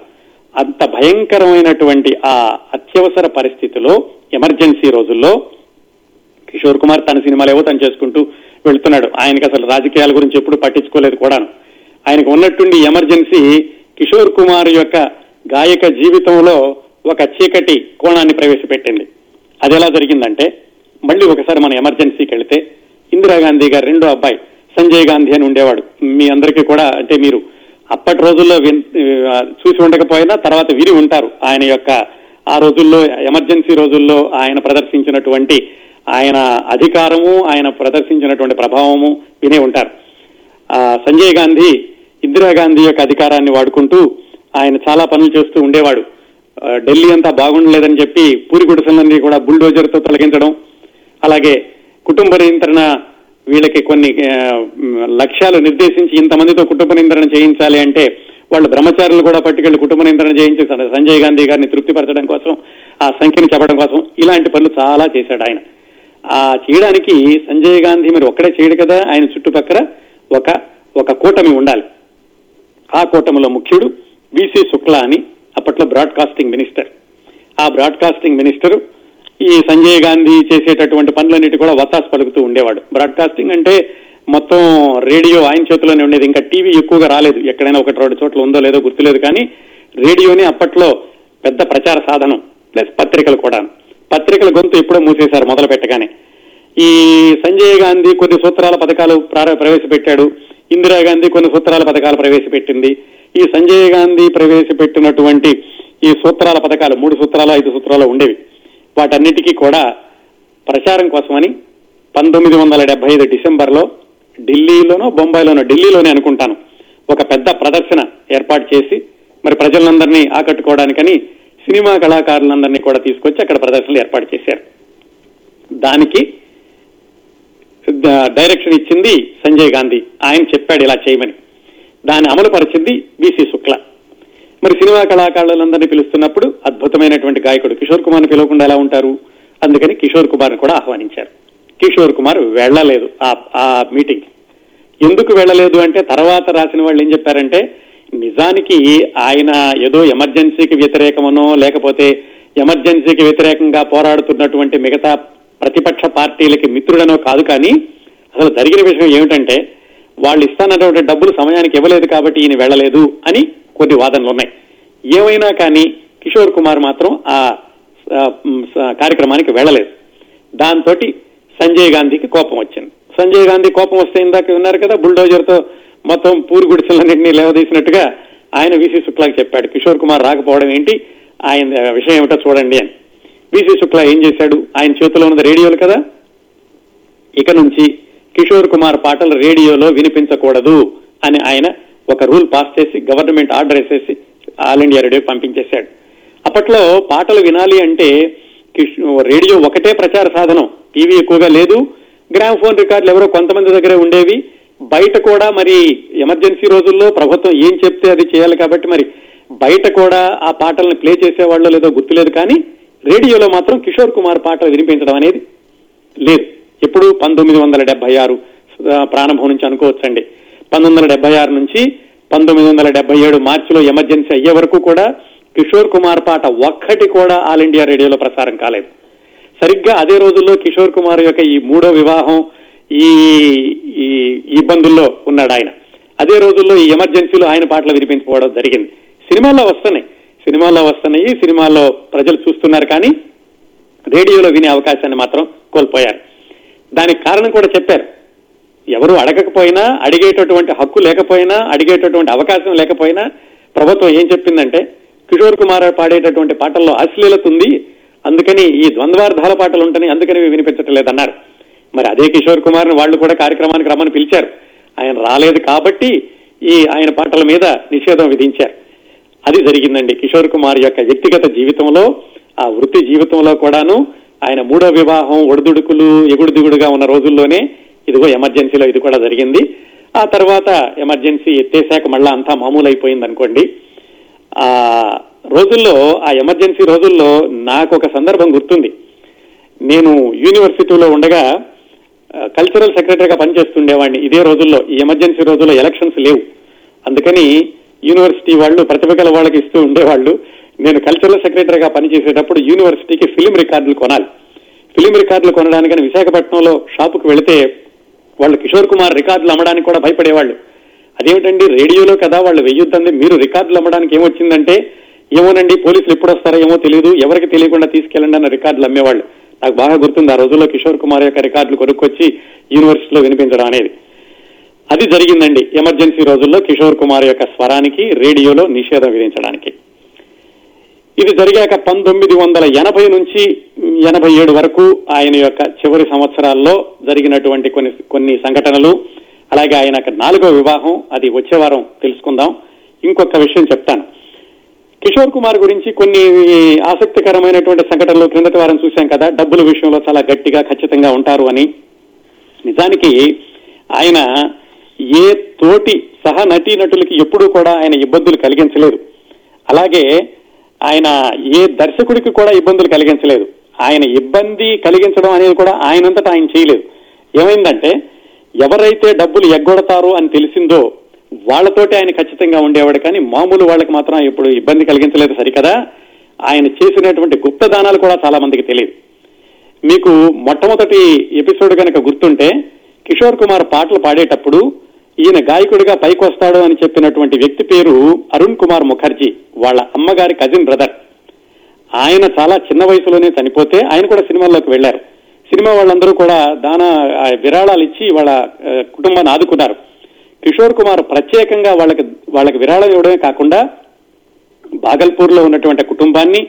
అంత భయంకరమైనటువంటి ఆ అత్యవసర పరిస్థితిలో ఎమర్జెన్సీ రోజుల్లో కిషోర్ కుమార్ తన సినిమాలు ఏవో తను చేసుకుంటూ వెళ్తున్నాడు. ఆయనకి అసలు రాజకీయాల గురించి ఎప్పుడు పట్టించుకోలేదు కూడాను. ఆయనకు ఉన్నట్టుండి ఎమర్జెన్సీ కిషోర్ కుమార్ యొక్క గాయక జీవితంలో ఒక చీకటి కోణాన్ని ప్రవేశపెట్టింది. అది ఎలా జరిగిందంటే మళ్ళీ ఒకసారి మన ఎమర్జెన్సీకి వెళితే ఇందిరాగాంధీ గారి రెండో అబ్బాయి సంజయ్ గాంధీ అని ఉండేవాడు. మీ అందరికీ కూడా అంటే మీరు అప్పటి రోజుల్లో చూసి ఉండకపోయినా తర్వాత విని ఉంటారు. ఆయన యొక్క ఆ రోజుల్లో ఎమర్జెన్సీ రోజుల్లో ఆయన ప్రదర్శించినటువంటి ఆయన అధికారము ఆయన ప్రదర్శించినటువంటి ప్రభావము వినే ఉంటారు. ఆ, సంజయ్ గాంధీ ఇందిరాగాంధీ యొక్క అధికారాన్ని వాడుకుంటూ ఆయన చాలా పనులు చేస్తూ ఉండేవాడు. ఢిల్లీ అంతా బాగుండలేదని చెప్పి పూరి గుడిసెలన్నీ కూడా బుల్డోజర్తో తొలగించడం అలాగే కుటుంబ నియంత్రణ వీళ్ళకి కొన్ని లక్ష్యాలు నిర్దేశించి ఇంతమందితో కుటుంబ నియంత్రణ చేయించాలి అంటే వాళ్ళు బ్రహ్మచారులు కూడా పట్టుకెళ్ళి కుటుంబ నియంత్రణ చేయించి సంజయ్ గాంధీ గారిని తృప్తిపరచడం కోసం ఆ సంఖ్యను చెప్పడం కోసం ఇలాంటి పనులు చాలా చేశాడు ఆయన. ఆ చేయడానికి సంజయ్ గాంధీ మరి ఒక్కడే చేయడు కదా? ఆయన చుట్టుపక్కల ఒక ఒక కూటమి ఉండాలి. ఆ కూటమిలో ముఖ్యుడు విసి శుక్లా అని అప్పట్లో బ్రాడ్కాస్టింగ్ మినిస్టర్. ఆ బ్రాడ్కాస్టింగ్ మినిస్టర్ ఈ సంజయ్ గాంధీ చేసేటటువంటి పనులన్నిటి కూడా వత్తాసు పలుకుతూ ఉండేవాడు. బ్రాడ్కాస్టింగ్ అంటే మొత్తం రేడియో ఆయన చేతిలోనే ఉండేది. ఇంకా టీవీ ఎక్కువగా రాలేదు. ఎక్కడైనా ఒకటి రెండు చోట్ల ఉందో లేదో గుర్తులేదు కానీ రేడియోని అప్పట్లో పెద్ద ప్రచార సాధనం ప్లస్ పత్రికలు కూడా. పత్రికల గొంతు ఎప్పుడో మూసేశారు మొదలు పెట్టగానే. ఈ సంజయ్ గాంధీ కొన్ని సూత్రాల పథకాలు ప్రవేశపెట్టాడు. ఇందిరాగాంధీ కొన్ని సూత్రాల పథకాలు ప్రవేశపెట్టింది. ఈ సంజయ్ గాంధీ ప్రవేశపెట్టినటువంటి ఈ సూత్రాల పథకాలు మూడు సూత్రాలు ఐదు సూత్రాలు ఉండేవి. వాటన్నిటికీ కూడా ప్రచారం కోసమని పంతొమ్మిది వందల డెబ్బై ఐదు డిసెంబర్లో ఢిల్లీలోనో బొంబాయిలోనో ఢిల్లీలోనే అనుకుంటాను ఒక పెద్ద ప్రదర్శన ఏర్పాటు చేసి మరి ప్రజలందరినీ ఆకట్టుకోవడానికని సినిమా కళాకారులందరినీ కూడా తీసుకొచ్చి అక్కడ ప్రదర్శనలు ఏర్పాటు చేశారు. దానికి డైరెక్షన్ ఇచ్చింది సంజయ్ గాంధీ. ఆయన చెప్పాడు ఇలా చేయమని. దాన్ని అమలు పరిచింది బీసీ శుక్లా. మరి సినిమా కళాకారులందరినీ పిలుస్తున్నప్పుడు అద్భుతమైనటువంటి గాయకుడు కిషోర్ కుమార్ని పిలవకుండా ఎలా ఉంటారు? అందుకని కిషోర్ కుమార్ని కూడా ఆహ్వానించారు. కిషోర్ కుమార్ వెళ్ళలేదు ఆ ఆ మీటింగ్ ఎందుకు వెళ్ళలేదు అంటే తర్వాత రాసిన వాళ్ళు ఏం చెప్పారంటే నిజానికి ఆయన ఏదో ఎమర్జెన్సీకి వ్యతిరేకమనో లేకపోతే ఎమర్జెన్సీకి వ్యతిరేకంగా పోరాడుతున్నటువంటి మిగతా ప్రతిపక్ష పార్టీలకి మిత్రుడనో కాదు కానీ అసలు జరిగిన విషయం ఏమిటంటే వాళ్ళు ఇస్తానటువంటి డబ్బులు సమయానికి ఇవ్వలేదు కాబట్టి ఈయన వెళ్ళలేదు అని కొన్ని వాదనలు ఉన్నాయి. ఏమైనా కానీ కిషోర్ కుమార్ మాత్రం ఆ కార్యక్రమానికి వెళ్ళలేదు. దాంతో సంజయ్ గాంధీకి కోపం వచ్చింది. సంజయ్ గాంధీ కోపం వస్తే ఇందాక ఉన్నారు కదా బుల్డోజర్తో మొత్తం పూరి గుడిసెలన్నింటినీ లేవదీసినట్టుగా ఆయన విసి శుక్లాకి చెప్పాడు. కిషోర్ కుమార్ రాకపోవడం ఏంటి? ఆయన విషయం ఏమిటో చూడండి అని. విసి శుక్లా ఏం చేశాడు? ఆయన చేతిలో ఉన్నది రేడియోలు కదా? ఇక నుంచి కిషోర్ కుమార్ పాటలు రేడియోలో వినిపించకూడదు అని ఆయన ఒక రూల్ పాస్ చేసి గవర్నమెంట్ ఆర్డర్ వేసేసి ఆల్ ఇండియా రేడియో పంపించేశాడు. అప్పట్లో పాటలు వినాలి అంటే రేడియో ఒకటే ప్రచార సాధనం. టీవీ ఎక్కువగా లేదు. గ్రామ్ ఫోన్ రికార్డులు ఎవరో కొంతమంది దగ్గరే ఉండేవి. బయట కూడా మరి ఎమర్జెన్సీ రోజుల్లో ప్రభుత్వం ఏం చెప్తే అది చేయాలి కాబట్టి మరి బయట కూడా ఆ పాటలను ప్లే చేసేవాళ్ళు లేదో గుర్తులేదు కానీ రేడియోలో మాత్రం కిషోర్ కుమార్ పాటలు వినిపించడం అనేది లేదు. ఎప్పుడు పంతొమ్మిది వందల డెబ్బై ఆరు ప్రారంభం నుంచి అనుకోవచ్చండి. పంతొమ్మిది వందల డెబ్బై ఆరు నుంచి పంతొమ్మిది వందల డెబ్బై ఏడు మార్చిలో ఎమర్జెన్సీ అయ్యే వరకు కూడా కిషోర్ కుమార్ పాట ఒక్కటి కూడా ఆల్ ఇండియా రేడియోలో ప్రసారం కాలేదు. సరిగ్గా అదే రోజుల్లో కిషోర్ కుమార్ యొక్క ఈ మూడో వివాహం ఈ ఈ ఈ ఇబ్బందుల్లో ఉన్నాడు ఆయన. అదే రోజుల్లో ఈ ఎమర్జెన్సీలో ఆయన పాటలు వినిపించుకోవడం జరిగింది. సినిమాల్లో వస్తున్నాయి. సినిమాల్లో వస్తున్నాయి. సినిమాల్లో ప్రజలు చూస్తున్నారు కానీ రేడియోలో వినే అవకాశాన్ని మాత్రం కోల్పోయారు. దానికి కారణం కూడా చెప్పారు. ఎవరు అడగకపోయినా అడిగేటటువంటి హక్కు లేకపోయినా అడిగేటటువంటి అవకాశం లేకపోయినా ప్రభుత్వం ఏం చెప్పిందంటే కిషోర్ కుమార్ పాడేటటువంటి పాటల్లో అశ్లీలత ఉంది అందుకని ఈ ద్వంద్వార్థాల పాటలు ఉంటాయి అందుకని వినిపించట్లేదన్నారు. మరి అదే కిషోర్ కుమార్ని వాళ్ళు కూడా కార్యక్రమానికి రమ్మని పిలిచారు. ఆయన రాలేదు కాబట్టి ఈ ఆయన పాటల మీద నిషేధం విధించారు. అది జరిగిందండి. కిషోర్ కుమార్ యొక్క వ్యక్తిగత జీవితంలో ఆ వృత్తి జీవితంలో కూడాను ఆయన మూడో వివాహం ఒడిదుడుకులు ఎగుడు దిగుడుగా ఉన్న రోజుల్లోనే ఇదిగో ఎమర్జెన్సీలో ఇది కూడా జరిగింది. ఆ తర్వాత ఎమర్జెన్సీ ఎత్తేసాక మళ్ళా అంతా మామూలు అయిపోయింది అనుకోండి ఆ రోజుల్లో ఆ ఎమర్జెన్సీ రోజుల్లో నాకు ఒక సందర్భం గుర్తుంది. నేను యూనివర్సిటీలో ఉండగా కల్చరల్ సెక్రటరీగా పనిచేస్తుండేవాడిని ఇదే రోజుల్లో ఈ ఎమర్జెన్సీ రోజుల్లో ఎలక్షన్స్ లేవు. అందుకని యూనివర్సిటీ వాళ్ళు ప్రతిభగల వాళ్ళకి ఇస్తూ ఉండేవాళ్ళు నేను కల్చరల్ సెక్రటరీగా పనిచేసేటప్పుడు యూనివర్సిటీకి ఫిలిం రికార్డులు కొనాలి. ఫిలిం రికార్డులు కొనడానికని విశాఖపట్నంలో షాపుకు వెళితే వాళ్ళు కిషోర్ కుమార్ రికార్డులు అమ్మడానికి కూడా భయపడేవాళ్ళు. అదేమిటండి రేడియోలో కదా వాళ్ళు వెయ్యొద్దండి మీరు రికార్డులు అమ్మడానికి ఏమొచ్చిందంటే ఏమోనండి పోలీసులు ఎప్పుడు వస్తారో ఏమో తెలియదు ఎవరికి తెలియకుండా తీసుకెళ్ళండి అన్న రికార్డులు అమ్మేవాళ్ళు. నాకు బాగా గుర్తుంది ఆ రోజుల్లో కిషోర్ కుమార్ యొక్క రికార్డులు కొనుక్కొచ్చి యూనివర్సిటీలో వినిపించడం అనేది. అది జరిగిందండి ఎమర్జెన్సీ రోజుల్లో కిషోర్ కుమార్ యొక్క స్వరానికి రేడియోలో నిషేధం విధించడానికి. ఇది జరిగాక పంతొమ్మిది వందల ఎనభై నుంచి ఎనభై ఏడు వరకు ఆయన యొక్క చివరి సంవత్సరాల్లో జరిగినటువంటి కొన్ని కొన్ని సంఘటనలు అలాగే ఆయన యొక్క నాలుగో వివాహం అది వచ్చే వారం తెలుసుకుందాం. ఇంకొక విషయం చెప్తాను. కిషోర్ కుమార్ గురించి కొన్ని ఆసక్తికరమైనటువంటి సంఘటనలు క్రిందటి వారం చూశాం కదా. డబ్బుల విషయంలో చాలా గట్టిగా ఖచ్చితంగా ఉంటారు అని. నిజానికి ఆయన ఏ తోటి సహ నటీనటులకి ఎప్పుడూ కూడా ఆయన ఇబ్బందులు కలిగించలేదు. అలాగే ఆయన ఏ దర్శకుడికి కూడా ఇబ్బందులు కలిగించలేదు. ఆయన ఇబ్బంది కలిగించడం అనేది కూడా ఆయనంతటా ఆయన చేయలేదు. ఏమైందంటే ఎవరైతే డబ్బులు ఎగ్గొడతారో అని తెలిసిందో వాళ్ళతోటి ఆయన ఖచ్చితంగా ఉండేవాడు. కానీ మామూలు వాళ్ళకి మాత్రం ఇప్పుడు ఇబ్బంది కలిగించలేదు సరికదా? ఆయన చేసినటువంటి గుప్తదానాలు కూడా చాలా మందికి తెలియదు. మీకు మొట్టమొదటి ఎపిసోడ్ కనుక గుర్తుంటే కిషోర్ కుమార్ పాటలు పాడేటప్పుడు ఈయన గాయకుడిగా పైకొస్తాడు అని చెప్పినటువంటి వ్యక్తి పేరు అరుణ్ కుమార్ ముఖర్జీ వాళ్ళ అమ్మగారి కజిన్ బ్రదర్ ఆయన చాలా చిన్న వయసులోనే చనిపోతే ఆయన కూడా సినిమాల్లోకి వెళ్ళారు సినిమా వాళ్ళందరూ కూడా దాన విరాళాలు ఇచ్చి వాళ్ళ కుటుంబాన్ని ఆదుకున్నారు. కిషోర్ కుమార్ ప్రత్యేకంగా వాళ్ళకి వాళ్ళకి విరాళం ఇవ్వడమే కాకుండా బాగల్పూర్లో ఉన్నటువంటి కుటుంబాన్ని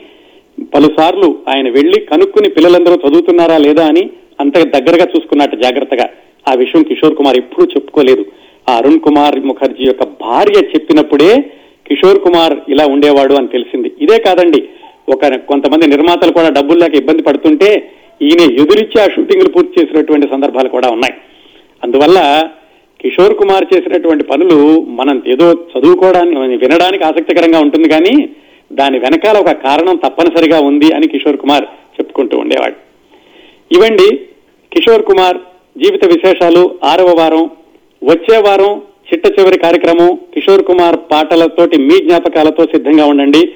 పలుసార్లు ఆయన వెళ్ళి కనుక్కుని పిల్లలందరూ చదువుతున్నారా లేదా అని అంత దగ్గరగా చూసుకున్నట్టు జాగ్రత్తగా ఆ విషయం కిషోర్ కుమార్ ఎప్పుడూ చెప్పుకోలేదు. ఆ అరుణ్ కుమార్ ముఖర్జీ యొక్క భార్య చెప్పినప్పుడే కిషోర్ కుమార్ ఇలా ఉండేవాడు అని తెలిసింది. ఇదే కాదండి ఒక కొంతమంది నిర్మాతలు కూడా డబ్బులు లేక ఇబ్బంది పడుతుంటే ఈయన ఎదురిచ్చి ఆ షూటింగ్లు పూర్తి చేసినటువంటి సందర్భాలు కూడా ఉన్నాయి. అందువల్ల కిషోర్ కుమార్ చేసినటువంటి పనులు మనం ఏదో చదువుకోవడానికి వినడానికి ఆసక్తికరంగా ఉంటుంది కానీ దాని వెనకాల ఒక కారణం తప్పనిసరిగా ఉంది అని కిషోర్ కుమార్ చెప్పుకుంటూ ఉండేవాడు. ఇవండి కిషోర్ కుమార్ జీవిత విశేషాలు ఆరవ వారం వచ్చే వారం చిట్ట చివరి కార్యక్రమం కిషోర్ కుమార్ పాటలతోటి మీ జ్ఞాపకాలతో సిద్ధంగా ఉండండి.